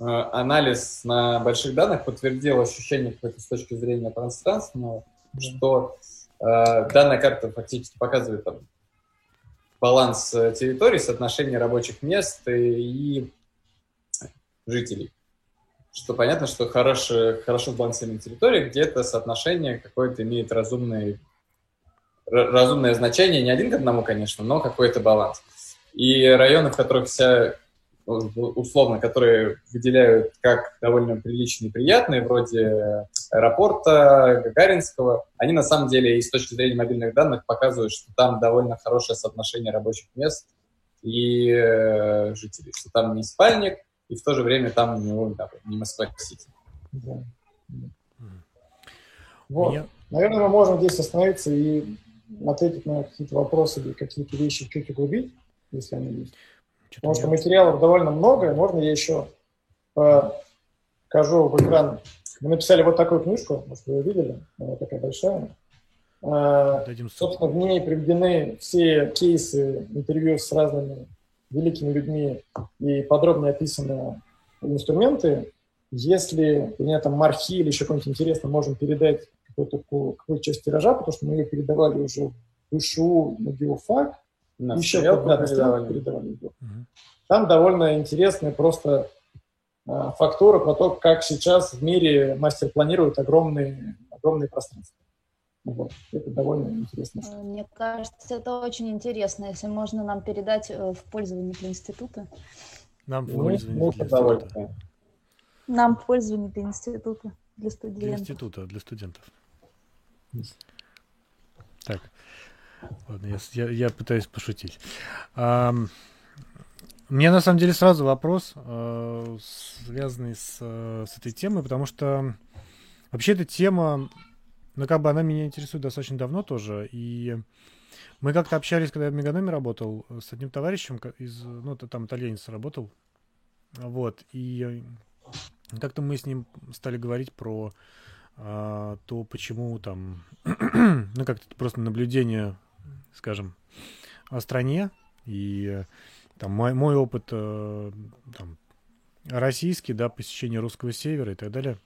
а, анализ на больших данных подтвердил ощущение с точки зрения пространственного, что а, данная карта фактически показывает там, баланс территории, соотношение рабочих мест и жителей. Что понятно, что хорошо, хорошо сбалансированная территория, где-то соотношение какое-то имеет разумный разумное значение, не один к одному, конечно, но какой-то баланс. И районы, в которых вся условно, которые выделяют как довольно приличные и приятные, вроде аэропорта Гагаринского, они на самом деле и с точки зрения мобильных данных показывают, что там довольно хорошее соотношение рабочих мест и э, жителей, что там не спальник, и в то же время там ну, да, не Москва-Сити. Да. Вот. Я... Наверное, мы можем здесь остановиться и ответить на какие-то вопросы или какие-то вещи чуть углубить, если они есть. Что Потому что материалов довольно много, можно я еще покажу в экран. Мы написали вот такую книжку, может, вы ее видели, она такая большая. А, Дадим Собственно, в ней приведены все кейсы интервью с разными великими людьми и подробно описаны инструменты. Если у меня там мархи или еще какой-нибудь интересный, можем передать какую-то какую часть тиража, потому что мы ее передавали уже в ИШУ на биофак, на еще куда передавали. передавали. Угу. Там довольно интересная просто а, фактура про то, как сейчас в мире мастер планирует огромные, огромные пространства. Вот. Это довольно интересно. Э, мне кажется, это очень интересно, если можно нам передать э, в пользование для института. Нам в ну, пользование ну, для института. Нам в пользование для института, для студентов. Для института, для студентов. Так, ладно, я, я, я пытаюсь пошутить. А, мне на самом деле сразу вопрос, э, связанный с, с этой темой, потому что вообще эта тема, ну как бы она меня интересует достаточно давно тоже, и мы как-то общались, когда я в Меганоме работал, с одним товарищем из, ну, там итальянец работал, вот, и как-то мы с ним стали говорить про а, то почему там, ну как-то просто наблюдение, скажем, о стране и там мой, мой опыт э, там, российский, да, посещение русского севера и так далее,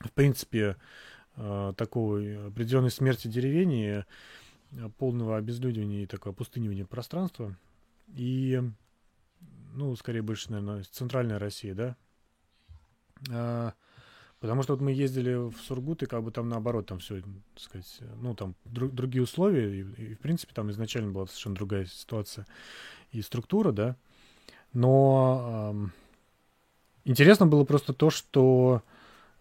в принципе, э, такой определенной смерти деревень, полного обезлюдивания и такого опустынивания пространства. И, ну, скорее больше, наверное, центральная Россия, да. А, Потому что вот мы ездили в Сургут, и как бы там наоборот, там все, так сказать, ну, там друг, другие условия, и, и, в принципе, там изначально была совершенно другая ситуация и структура, да. Но эм, интересно было просто то, что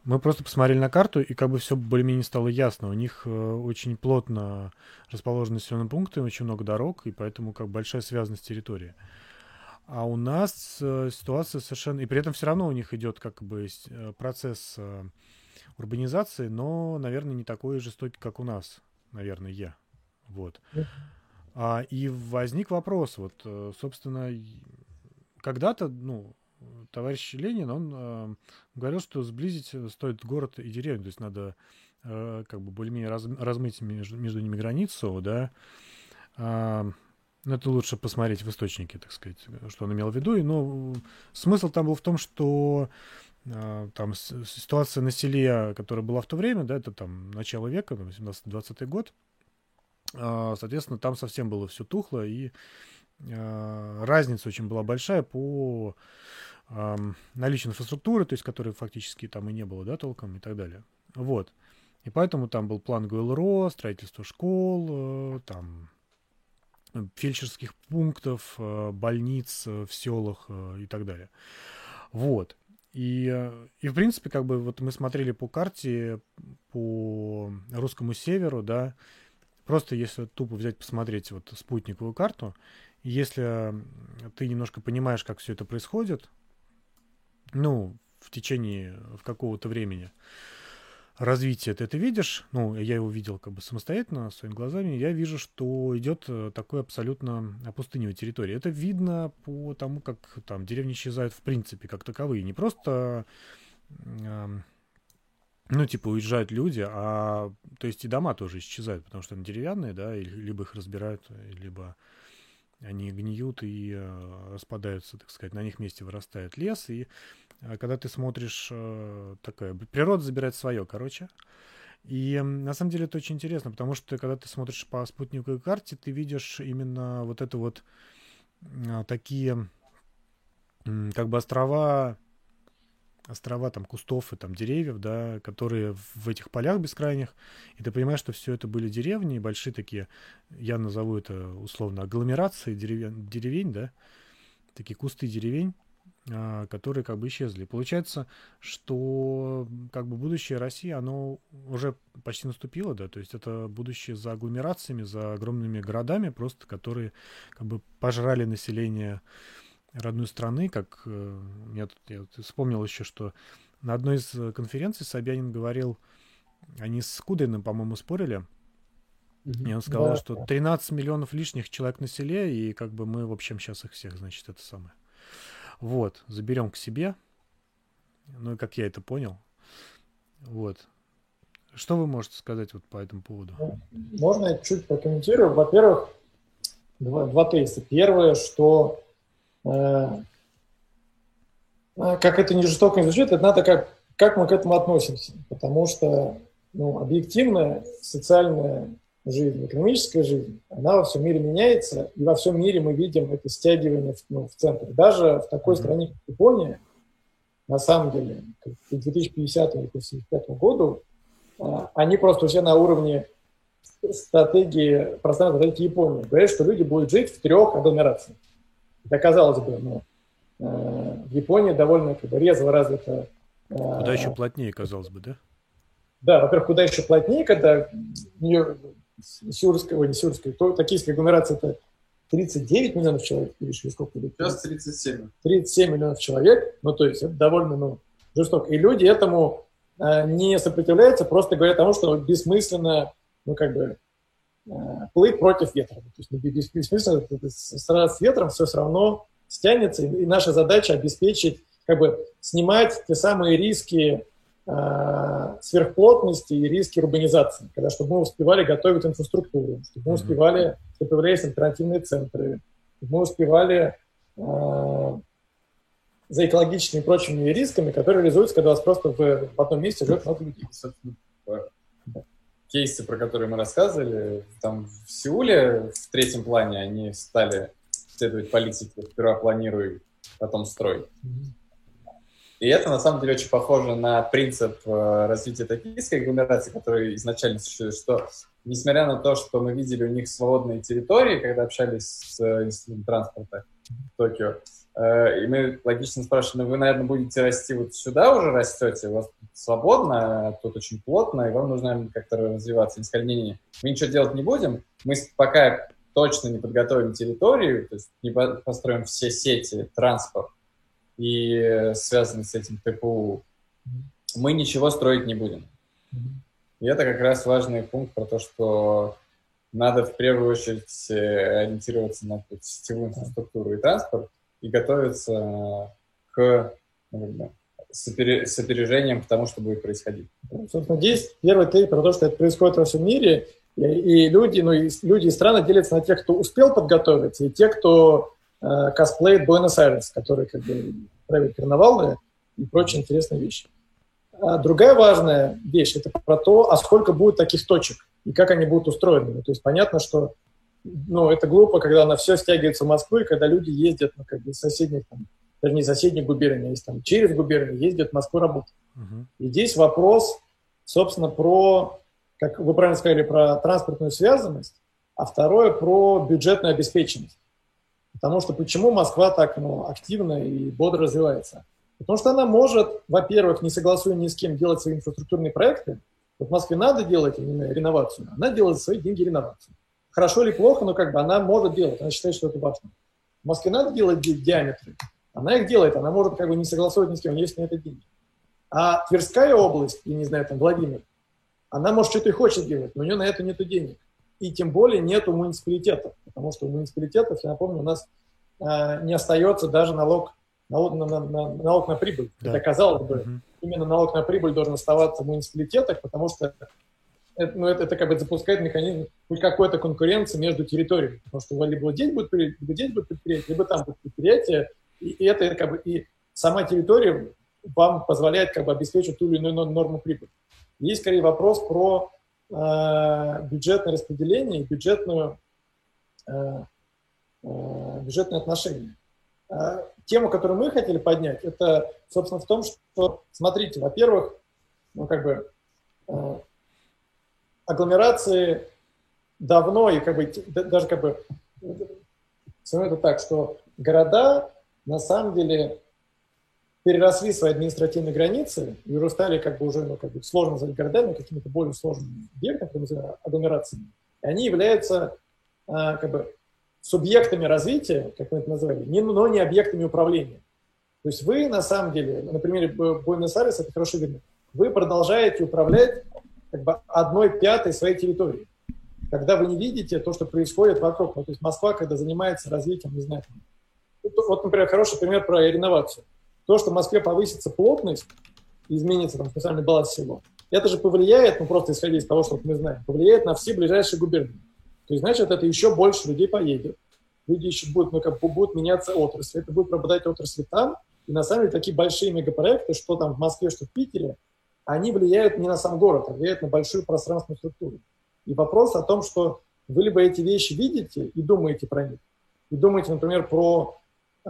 мы просто посмотрели на карту, и как бы все более-менее стало ясно. У них э, очень плотно расположены населенные пункты, очень много дорог, и поэтому как большая связанность территории. А у нас э, ситуация совершенно... И при этом все равно у них идет как бы э, процесс урбанизации, но, наверное, не такой жестокий, как у нас, наверное, я. Вот. А, и возник вопрос, вот, собственно, когда-то, ну, товарищ Ленин, он э, говорил, что сблизить стоит город и деревню, то есть надо э, как бы более-менее раз, размыть между, между ними границу, да, э, ну, это лучше посмотреть в источнике, так сказать, что он имел в виду. И, ну, смысл там был в том, что а, там ситуация на селе, которая была в то время, да, это там начало века, 18-20 год, а, соответственно, там совсем было все тухло, и а, разница очень была большая по наличию инфраструктуры, то есть которой фактически там и не было, да, толком и так далее. Вот. И поэтому там был план ГЛРО, строительство школ, э, там фельдшерских пунктов, э, больниц э, в селах и так далее. Вот. И, и, в принципе, как бы вот мы смотрели по карте, по русскому северу, да, просто если тупо взять, посмотреть вот спутниковую карту, если ты немножко понимаешь, как все это происходит, ну, в течение в какого-то времени, развитие ты это видишь, ну, я его видел как бы самостоятельно, своими глазами, я вижу, что идет э, такой абсолютно опустынивая территория. Это видно по тому, как там деревни исчезают в принципе как таковые. Не просто, ну, типа, уезжают люди, а, то есть и дома тоже исчезают, потому что они деревянные, да, и, либо их разбирают, либо они гниют и э, распадаются, так сказать, на них месте вырастает лес, и э, когда ты смотришь, э, такая, природа забирает свое, короче, и на самом деле это очень интересно, потому что когда ты смотришь по спутниковой карте, ты видишь именно вот это вот такие, как бы острова острова там кустов и там деревьев, да, которые в этих полях бескрайних, и ты понимаешь, что все это были деревни, большие такие, я назову это условно агломерации деревень, деревень да, такие кусты деревень, а, которые как бы исчезли. Получается, что как бы будущее России, оно уже почти наступило, да, то есть это будущее за агломерациями, за огромными городами просто, которые как бы пожрали население родной страны, как э, я, тут, я тут вспомнил еще, что на одной из э, конференций Собянин говорил, они с Кудриным, по-моему, спорили, и он сказал, да. что 13 миллионов лишних человек на селе, и как бы мы, в общем, сейчас их всех, значит, это самое. Вот, заберем к себе. Ну, и как я это понял. Вот. Что вы можете сказать вот по этому поводу? Ну, можно я чуть прокомментирую? Во-первых, два, два тезиса. Первое, что как это не жестоко не звучит, это надо как, как мы к этому относимся. Потому что ну, объективная социальная жизнь, экономическая жизнь, она во всем мире меняется, и во всем мире мы видим это стягивание в, ну, в центр. Даже в такой mm-hmm. стране, как Япония, на самом деле, к 2050 или 2075 году, а, они просто все на уровне стратегии пространства стратегии Японии. Говорят, что люди будут жить в трех агломерациях. Да, казалось бы, ну, э, в Японии довольно как бы, резво развито... Э, куда еще плотнее, казалось бы, да? Да, во-первых, куда еще плотнее, когда Сюрская, ой, не Сюрская, то, токийская агломерация это 39 миллионов человек, или сколько? Сейчас 37. 37 миллионов человек, ну, то есть это довольно, ну, жестоко. И люди этому э, не сопротивляются, просто говорят о том, что бессмысленно, ну, как бы, плыть против ветра. То есть бессмысленно сразу с ветром все все равно стянется, и наша задача обеспечить, как бы снимать те самые риски э, сверхплотности и риски урбанизации, когда чтобы мы успевали готовить инфраструктуру, чтобы мы успевали, чтобы появлялись альтернативные центры, чтобы мы успевали э, за экологическими и прочими рисками, которые реализуются, когда у вас просто в, в одном месте живет много людей кейсы, про которые мы рассказывали, там в Сеуле в третьем плане они стали следовать политике «сперва планируй, потом строй». И это, на самом деле, очень похоже на принцип э, развития токийской агломерации, который изначально существует, что, несмотря на то, что мы видели у них свободные территории, когда общались с э, институтом транспорта в Токио, и мы логично спрашивали, ну, вы, наверное, будете расти вот сюда уже растете, у вас свободно, тут очень плотно, и вам нужно как-то развиваться. Они сказали, не-не, мы ничего делать не будем, мы пока точно не подготовим территорию, то есть не построим все сети, транспорт и связанные с этим ТПУ, мы ничего строить не будем. И это как раз важный пункт про то, что надо в первую очередь э, ориентироваться на сетевую инфраструктуру и транспорт и готовиться к ну, опер... с опережением к тому, что будет происходить. Собственно, здесь первый тейк про то, что это происходит во всем мире, и, и люди, ну, и люди и страны делятся на тех, кто успел подготовиться, и те, кто э, косплеит Буэнос-Айрес, который как бы правит карнавалы, и прочие интересные вещи. А другая важная вещь – это про то, а сколько будет таких точек и как они будут устроены. То есть понятно, что ну, это глупо, когда на все стягивается в Москву, и когда люди ездят ну, как бы из соседних, там, не соседних губерний, а есть, там, через губернии ездят в Москву работать. Uh-huh. И здесь вопрос, собственно, про, как вы правильно сказали, про транспортную связанность, а второе про бюджетную обеспеченность. Потому что почему Москва так ну, активно и бодро развивается? Потому что она может, во-первых, не согласуя ни с кем, делать свои инфраструктурные проекты. Вот в Москве надо делать реновацию, она делает свои деньги реновацию. Хорошо или плохо, но как бы она может делать, она считает, что это важно. В Москве надо делать ди- диаметры, она их делает, она может как бы не согласовывать ни с кем, есть на это деньги. А Тверская область, я не знаю, там Владимир, она может что-то и хочет делать, но у нее на это нет денег. И тем более нет у муниципалитетов, потому что у муниципалитетов, я напомню, у нас э, не остается даже налог налог на, на, на, налог на прибыль. Да. Это, казалось бы, угу. именно налог на прибыль должен оставаться в муниципалитетах, потому что это, ну, это, это как бы запускает механизм хоть какой-то конкуренции между территориями. Потому что либо здесь будет, либо здесь будет предприятие, либо там будет предприятие. И, и это как бы и сама территория вам позволяет как бы обеспечить ту или иную норму прибыли. Есть скорее вопрос про э, бюджетное распределение и бюджетную, э, э, бюджетные отношения. Э, тему, которую мы хотели поднять, это, собственно, в том, что, смотрите, во-первых, ну, как бы, э, агломерации давно, и как бы, даже как бы, это так, что города, на самом деле, переросли свои административные границы и стали как бы уже ну, как бы сложно назвать городами, какими-то более сложными объектами, агломерациями. И они являются а, как бы субъектами развития, как мы это называли, не, но не объектами управления. То есть вы, на самом деле, на примере Буэнос-Айреса это хорошо видно, вы продолжаете управлять как бы одной пятой своей территории, когда вы не видите то, что происходит вокруг. Ну, то есть Москва, когда занимается развитием, не знаю, вот, например, хороший пример про реновацию. То, что в Москве повысится плотность, изменится там специальный баланс всего, это же повлияет, ну просто исходя из того, что мы знаем, повлияет на все ближайшие губернии. То есть, значит, это еще больше людей поедет. Люди еще будут, ну, как, будут меняться отрасли. Это будет пропадать отрасли там. И на самом деле такие большие мегапроекты, что там в Москве, что в Питере, они влияют не на сам город, а влияют на большую пространственную структуру. И вопрос о том, что вы либо эти вещи видите и думаете про них, и думаете, например, про э,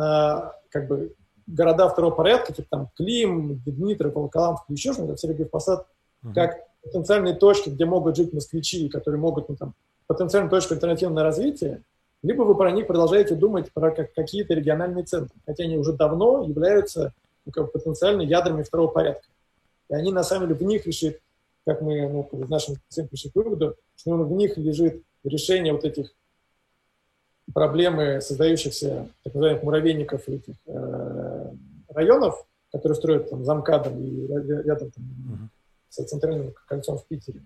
как бы города второго порядка, типа там Клим, Дмитров, Волоколамск, еще что-то, Сергей Посад, uh-huh. как потенциальные точки, где могут жить москвичи, которые могут ну, там, потенциальную точку альтернативного развития, либо вы про них продолжаете думать про как, какие-то региональные центры, хотя они уже давно являются ну, как, потенциально ядрами второго порядка. И они, на самом деле, в них лежит, как мы ну, в нашем пришли к выводу, что в них лежит решение вот этих проблемы создающихся так называемых муравейников этих э, районов, которые строят там замкадом и рядом там, uh-huh. с центральным кольцом в Питере.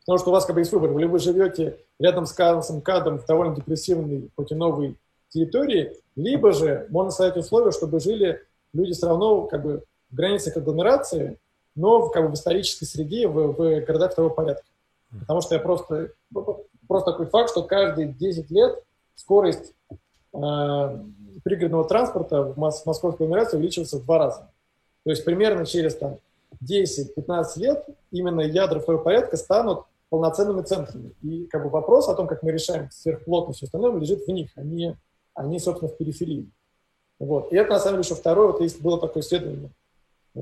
Потому что у вас как бы есть выбор. Или вы живете рядом с Карлсом Кадом в довольно депрессивной, хоть и новой территории, либо же можно создать условия, чтобы жили люди все равно как бы в границах агломерации, но в, как бы, в исторической среде, в, в городах второго порядка. Потому что я просто, просто такой факт, что каждые 10 лет скорость э, пригородного транспорта в, мос- в московской агломерации увеличивается в два раза. То есть примерно через там, 10-15 лет именно ядра второго порядка станут полноценными центрами. И как бы вопрос о том, как мы решаем сверхплотность и остальное, лежит в них, они, они, собственно, в периферии. Вот. И это, на самом деле, еще второе, вот есть было такое исследование,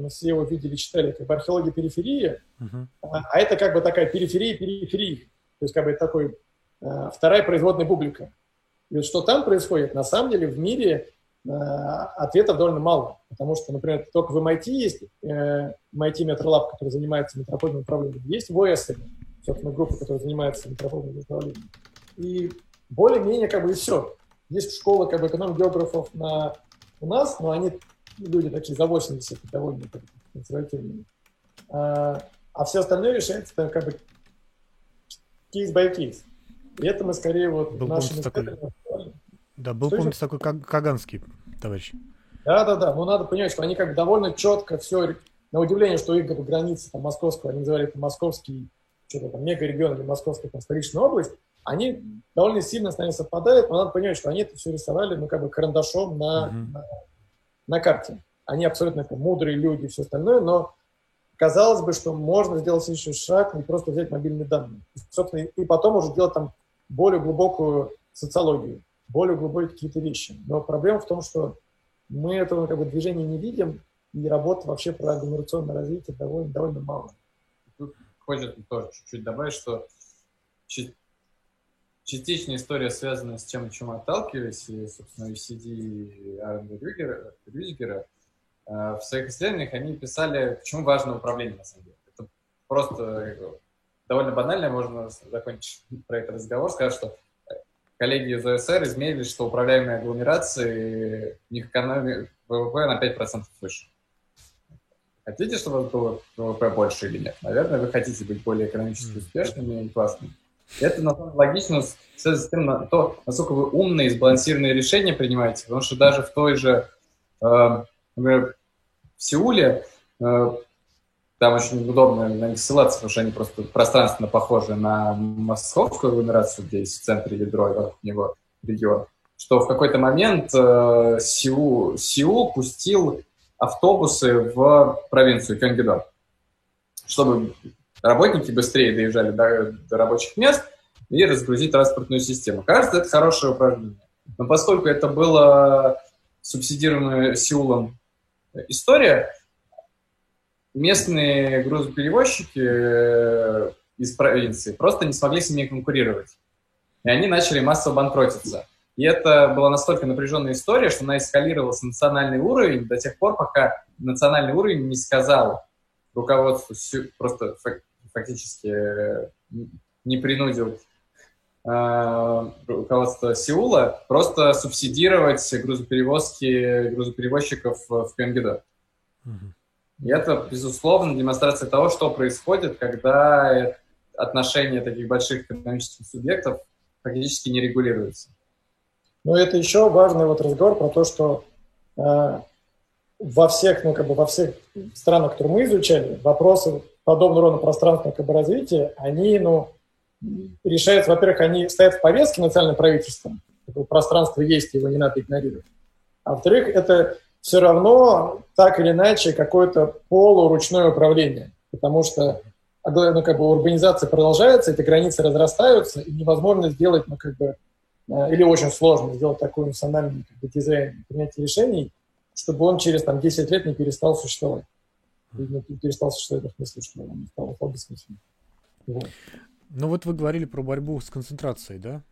мы все его видели, читали, как бы археология периферии, uh-huh. а, а это как бы такая периферия периферии, то есть как бы такой а, вторая производная бублика. И вот что там происходит, на самом деле в мире а, ответов довольно мало, потому что, например, только в MIT есть э, MIT MetroLab, который занимается метрополитным управлением, есть в OS, собственно, группа, которая занимается метрополитным управлением. И более-менее как бы и все. Есть школа как бы эконом-географов на, у нас, но они люди такие за 80, довольно консервативные. А, а все остальное решается там, как бы кейс by кейс. И это мы скорее вот был нашими такой... Да, был, Что помните, такой Каганский товарищ. Да, да, да. Но надо понимать, что они как бы довольно четко все, на удивление, что их границы там, московского, они называли это московский что-то там мегарегион или московская там, столичная область, они довольно сильно с нами совпадают, но надо понимать, что они это все рисовали, ну, как бы карандашом на, uh-huh. на, на карте. они абсолютно мудрые люди и все остальное, но казалось бы, что можно сделать еще шаг, не просто взять мобильные данные. И, собственно, и потом уже делать там более глубокую социологию, более глубокие какие-то вещи. Но проблема в том, что мы этого как бы, движения не видим, и работы вообще про агломерационное развитие довольно, довольно мало. Тут хочется тоже чуть-чуть добавить, что частичная история связана с тем, чем отталкивались, и, собственно, UCD Аренда Рюдигера, э, в своих исследованиях они писали, почему важно управление, на самом деле. Это просто э, довольно банально, можно закончить про этот разговор, сказать, что коллеги из ОСР измерили, что управляемые агломерации, у них экономия ВВП на 5% выше. Хотите, чтобы было ВВП больше или нет? Наверное, вы хотите быть более экономически успешными и классными. Это на самом логично связано с тем, на то, насколько вы умные и сбалансированные решения принимаете. Потому что даже в той же, э, например, в Сеуле, э, там очень удобно на них ссылаться, потому что они просто пространственно похожи на московскую агломерацию, где есть в центре ядро и вокруг него регион, что в какой-то момент э, Сеул, Сеул пустил автобусы в провинцию Кёнгидо, чтобы работники быстрее доезжали до, до рабочих мест и разгрузить транспортную систему. Кажется, это хорошее упражнение. Но поскольку это было субсидируемая Сеулом история, местные грузоперевозчики э, из провинции просто не смогли с ними конкурировать. И они начали массово банкротиться. И это была настолько напряженная история, что она эскалировалась на национальный уровень до тех пор, пока национальный уровень не сказал руководству просто фактически э, не принудил э, руководство Сеула просто субсидировать грузоперевозки грузоперевозчиков в Кёнгидо. И это, безусловно, демонстрация того, что происходит, когда отношения таких больших экономических субъектов практически не регулируются. Ну, это еще важный вот разговор про то, что э, во всех, ну, как бы во всех странах, которые мы изучали, вопросы подобного рода пространственного как бы, развития, они, ну, решаются, во-первых, они стоят в повестке национального правительства, пространство есть, его не надо игнорировать. А во-вторых, это все равно так или иначе какое-то полуручное управление, потому что ну, как бы урбанизация продолжается, эти границы разрастаются, и невозможно сделать, ну, как бы, э, или очень сложно сделать такой национальный как бы, дизайн принятия решений, чтобы он через там, 10 лет не перестал существовать перестал существовать в смысле, что он стал бессмысленным. Вот. Ну вот вы говорили про борьбу с концентрацией, да?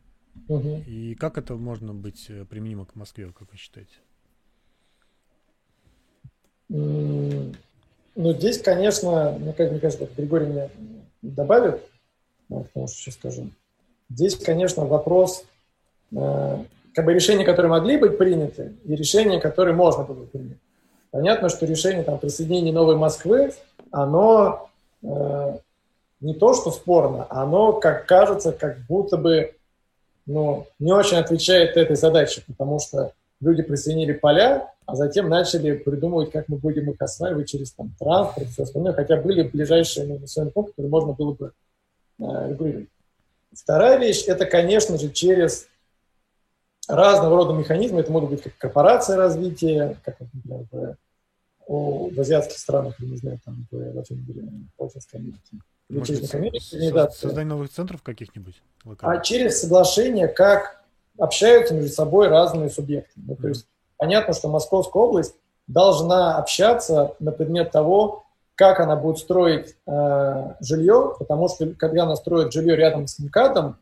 Угу. И как это можно быть э, применимо к Москве, как вы считаете? Ну, здесь, конечно, мне, мне кажется, Григорий мне добавит, потому что сейчас скажу. Здесь, конечно, вопрос э, как бы решения, которые могли быть приняты, и решения, которые можно было принять. Понятно, что решение там, присоединения Новой Москвы, оно э, не то, что спорно, оно, как кажется, как будто бы ну, не очень отвечает этой задаче, потому что люди присоединили поля, а затем начали придумывать, как мы будем их осваивать через там, транспорт и все остальное, хотя были ближайшие населенные пункты, которые можно было бы э, регулировать. Вторая вещь – это, конечно же, через разного рода механизмы. Это могут быть как корпорация развития, как, например, в, в азиатских странах, я не знаю, там, в Латинской Америке. Может быть, Америке, создание новых центров каких-нибудь? А через соглашение, как общаются между собой разные субъекты. Ну, то есть понятно, что Московская область должна общаться на предмет того, как она будет строить э, жилье, потому что когда она строит жилье рядом с МКАДом,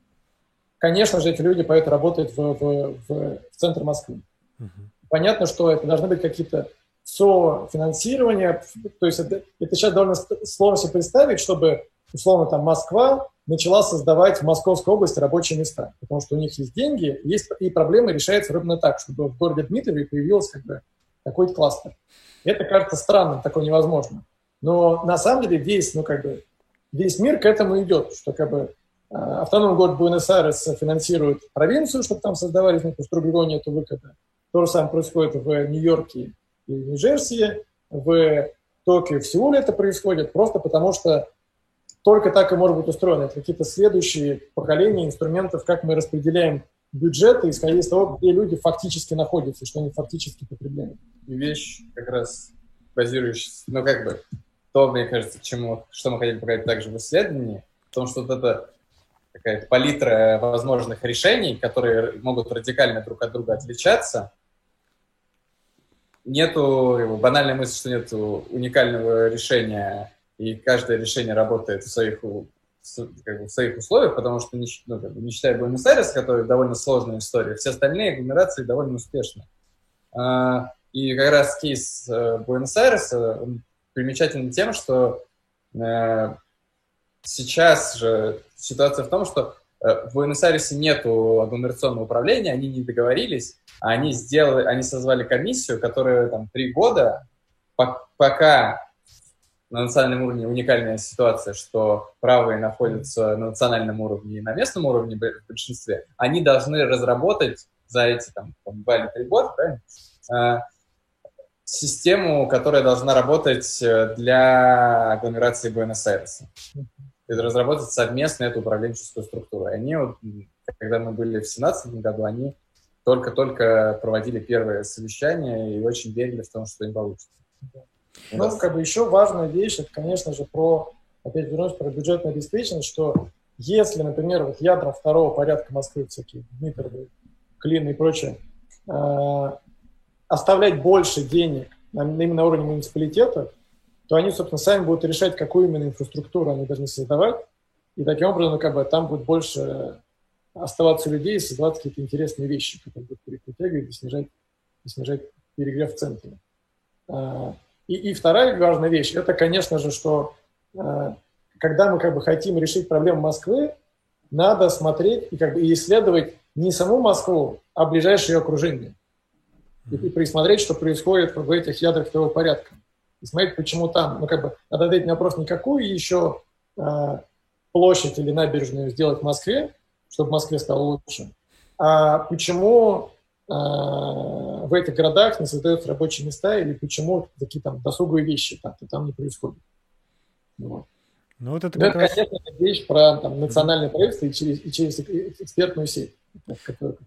конечно же, эти люди поэтому работают в, в, в, в центре Москвы. Uh-huh. Понятно, что это должны быть какие-то софинансирования, то есть это, это сейчас довольно сложно себе представить, чтобы, условно, там Москва начала создавать в Московской области рабочие места, потому что у них есть деньги, есть и проблемы решаются ровно так, чтобы в городе Дмитрове появился как бы какой-то кластер. Это кажется странным, такое невозможно. Но на самом деле весь, ну, как бы, весь мир к этому идет, что как бы автономный город Буэнос-Айрес финансирует провинцию, чтобы там создавались, ну, в регионе это выхода. То же самое происходит в Нью-Йорке и Нью-Джерси, в Токио, в Сеуле это происходит, просто потому что только так и может быть устроено. Это какие-то следующие поколения инструментов, как мы распределяем бюджеты, исходя из того, где люди фактически находятся, что они фактически потребляют. вещь, как раз базирующаяся, ну, как бы, то, мне кажется, чему, что мы хотели показать также в исследовании, в том, что вот это такая палитра возможных решений, которые могут радикально друг от друга отличаться, нету банальной мысли, что нет уникального решения, и каждое решение работает в своих, как бы, в своих условиях, потому что, ну, как бы, не считая Буэнос-Айрес, который довольно сложная история, все остальные агломерации довольно успешны. А, и как раз кейс э, Буэнос-Айреса примечателен тем, что э, сейчас же ситуация в том, что э, в Буэнос-Айресе нет агломерационного управления, они не договорились, они сделали, они созвали комиссию, которая там три года, пока на национальном уровне уникальная ситуация, что правые находятся на национальном уровне и на местном уровне в большинстве, они должны разработать за эти там, два или три года, правильно, э, систему, которая должна работать э, для агломерации Буэнос-Айреса. Это разработать совместно эту управленческую структуру. И они, вот, когда мы были в 2017 году, они только-только проводили первое совещание и очень верили в том, что им получится. Ну, как бы еще важная вещь, это, конечно же, про, опять вернусь, про бюджетную обеспеченность, что если, например, вот ядра второго порядка Москвы, всякие Дмитровы, Клин и прочее, э, оставлять больше денег именно на уровне муниципалитета, то они, собственно, сами будут решать, какую именно инфраструктуру они должны создавать, и таким образом, как бы, там будет больше оставаться людей и создавать какие-то интересные вещи, которые будут притягивать и снижать, и снижать перегрев в центре. А, и, и вторая важная вещь, это, конечно же, что а, когда мы как бы хотим решить проблему Москвы, надо смотреть и как бы и исследовать не саму Москву, а ближайшее ее окружение и, и присмотреть, что происходит в этих ядрах второго порядка. И смотреть, почему там. Ну, как бы, надо ответить на вопрос, никакую еще э, площадь или набережную сделать в Москве, чтобы в Москве стало лучше, а почему э, в этих городах не создаются рабочие места или почему такие там досуговые вещи там-то там не происходят. Вот. Ну, вот это, ну, это раз... конечно, вещь про там, национальное правительство и через, и через экспертную сеть.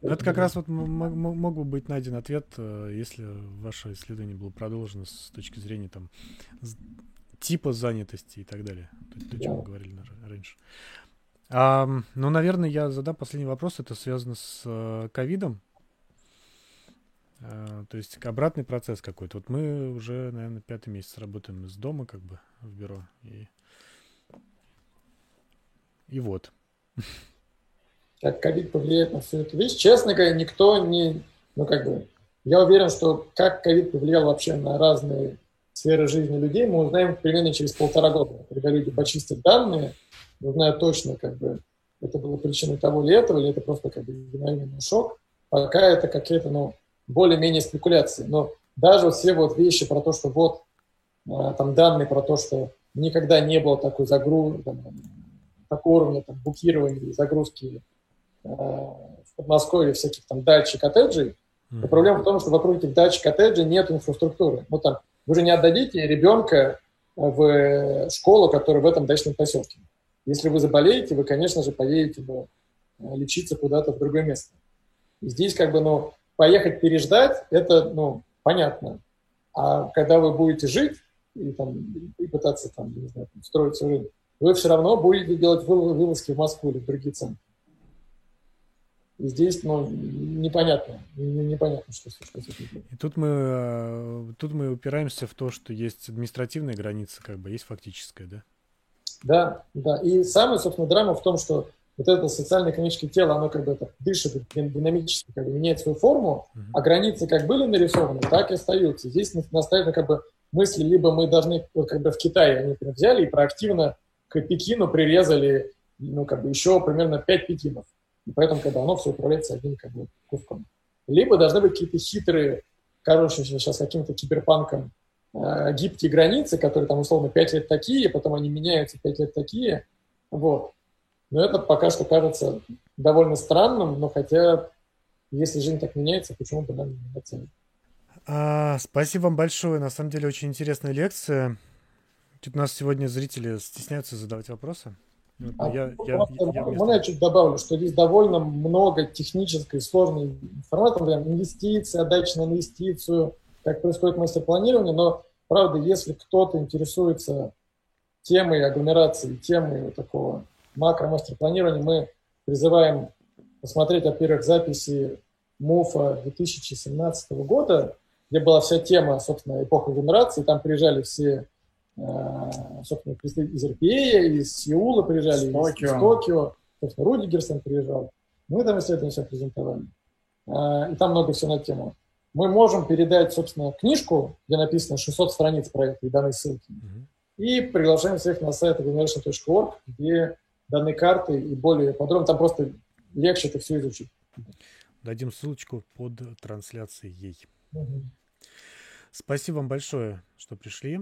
Это как раз вот мог бы быть найден ответ, э, если ваше исследование было продолжено с точки зрения там типа занятости и так далее. То, то, о чем мы говорили раньше. А, ну, наверное, я задам последний вопрос. Это связано с э, ковидом. А, то есть обратный процесс какой-то. Вот мы уже, наверное, пятый месяц работаем из дома, как бы, в бюро. И, и вот. как ковид повлияет на всю эту вещь. Честно говоря, никто не... Ну, как бы, я уверен, что как ковид повлиял вообще на разные сферы жизни людей, мы узнаем примерно через полтора года. Когда люди почистят данные, узнают точно, как бы, это было причиной того или этого, или это просто как бы мгновенный шок. Пока это какие-то, ну, более-менее спекуляции. Но даже вот все вот вещи про то, что вот а, там данные про то, что никогда не было такой загрузки, такого уровня там, букирования и загрузки Э, в Подмосковье всяких там дач и коттеджей, mm-hmm. проблема в том, что вокруг этих дач и коттеджей нет инфраструктуры. Ну, там, вы же не отдадите ребенка в школу, которая в этом дачном поселке. Если вы заболеете, вы, конечно же, поедете э, лечиться куда-то в другое место. И здесь как бы, ну, поехать переждать, это, ну, понятно. А когда вы будете жить и, там, и пытаться там, не знаю, строить свою жизнь, вы все равно будете делать вылазки в Москву или в другие центры. И здесь, ну, непонятно, непонятно, что, что с этим И тут мы, э, тут мы упираемся в то, что есть административная граница, как бы, есть фактическая, да? Да, да. И самая, собственно, драма в том, что вот это социально-экономическое тело, оно как бы это дышит динамически, как бы меняет свою форму, uh-huh. а границы как были нарисованы, так и остаются. Здесь наставят как бы мысли, либо мы должны, вот как бы в Китае они прям взяли и проактивно к Пекину прирезали, ну, как бы еще примерно 5 пекинов. И поэтому когда оно все управляется одним как бы, куском. Либо должны быть какие-то хитрые, кажущиеся сейчас каким-то киберпанком э, гибкие границы, которые там условно 5 лет такие, потом они меняются 5 лет такие. Вот. Но это пока что кажется довольно странным, но хотя, если жизнь так меняется, почему бы нам не меняться? А, спасибо вам большое. На самом деле очень интересная лекция. Тут у нас сегодня зрители стесняются задавать вопросы. А я, я, я, можно я чуть добавлю, что здесь довольно много технической, сложной информации, например, инвестиции, отдача на инвестицию, как происходит мастер-планирование, но, правда, если кто-то интересуется темой агломерации, темой вот такого макро-мастер-планирования, мы призываем посмотреть, во-первых, записи МУФа 2017 года, где была вся тема, собственно, эпоха агломерации, там приезжали все, собственно, из РПА, из Сеула приезжали, из Токио. из Токио, собственно, Руди Герсон приезжал. Мы там, исследование все презентовали. Э, и там много всего на тему. Мы можем передать, собственно, книжку, где написано 600 страниц проекта и данные ссылки, mm-hmm. и приглашаем всех на сайт agglomeration.org, где даны карты и более подробно, там просто легче это все изучить. Дадим ссылочку под трансляцией. Угу. Спасибо вам большое, что пришли.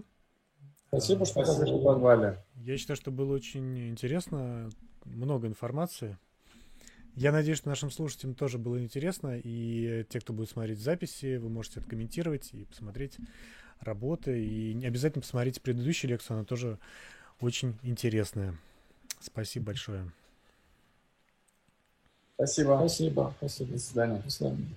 Спасибо, что позвали. Я считаю, что было очень интересно, много информации. Я надеюсь, что нашим слушателям тоже было интересно, и те, кто будет смотреть записи, вы можете откомментировать и посмотреть работы, и обязательно посмотрите предыдущую лекцию, она тоже очень интересная. Спасибо большое. Спасибо. Спасибо. Спасибо. До свидания. До свидания.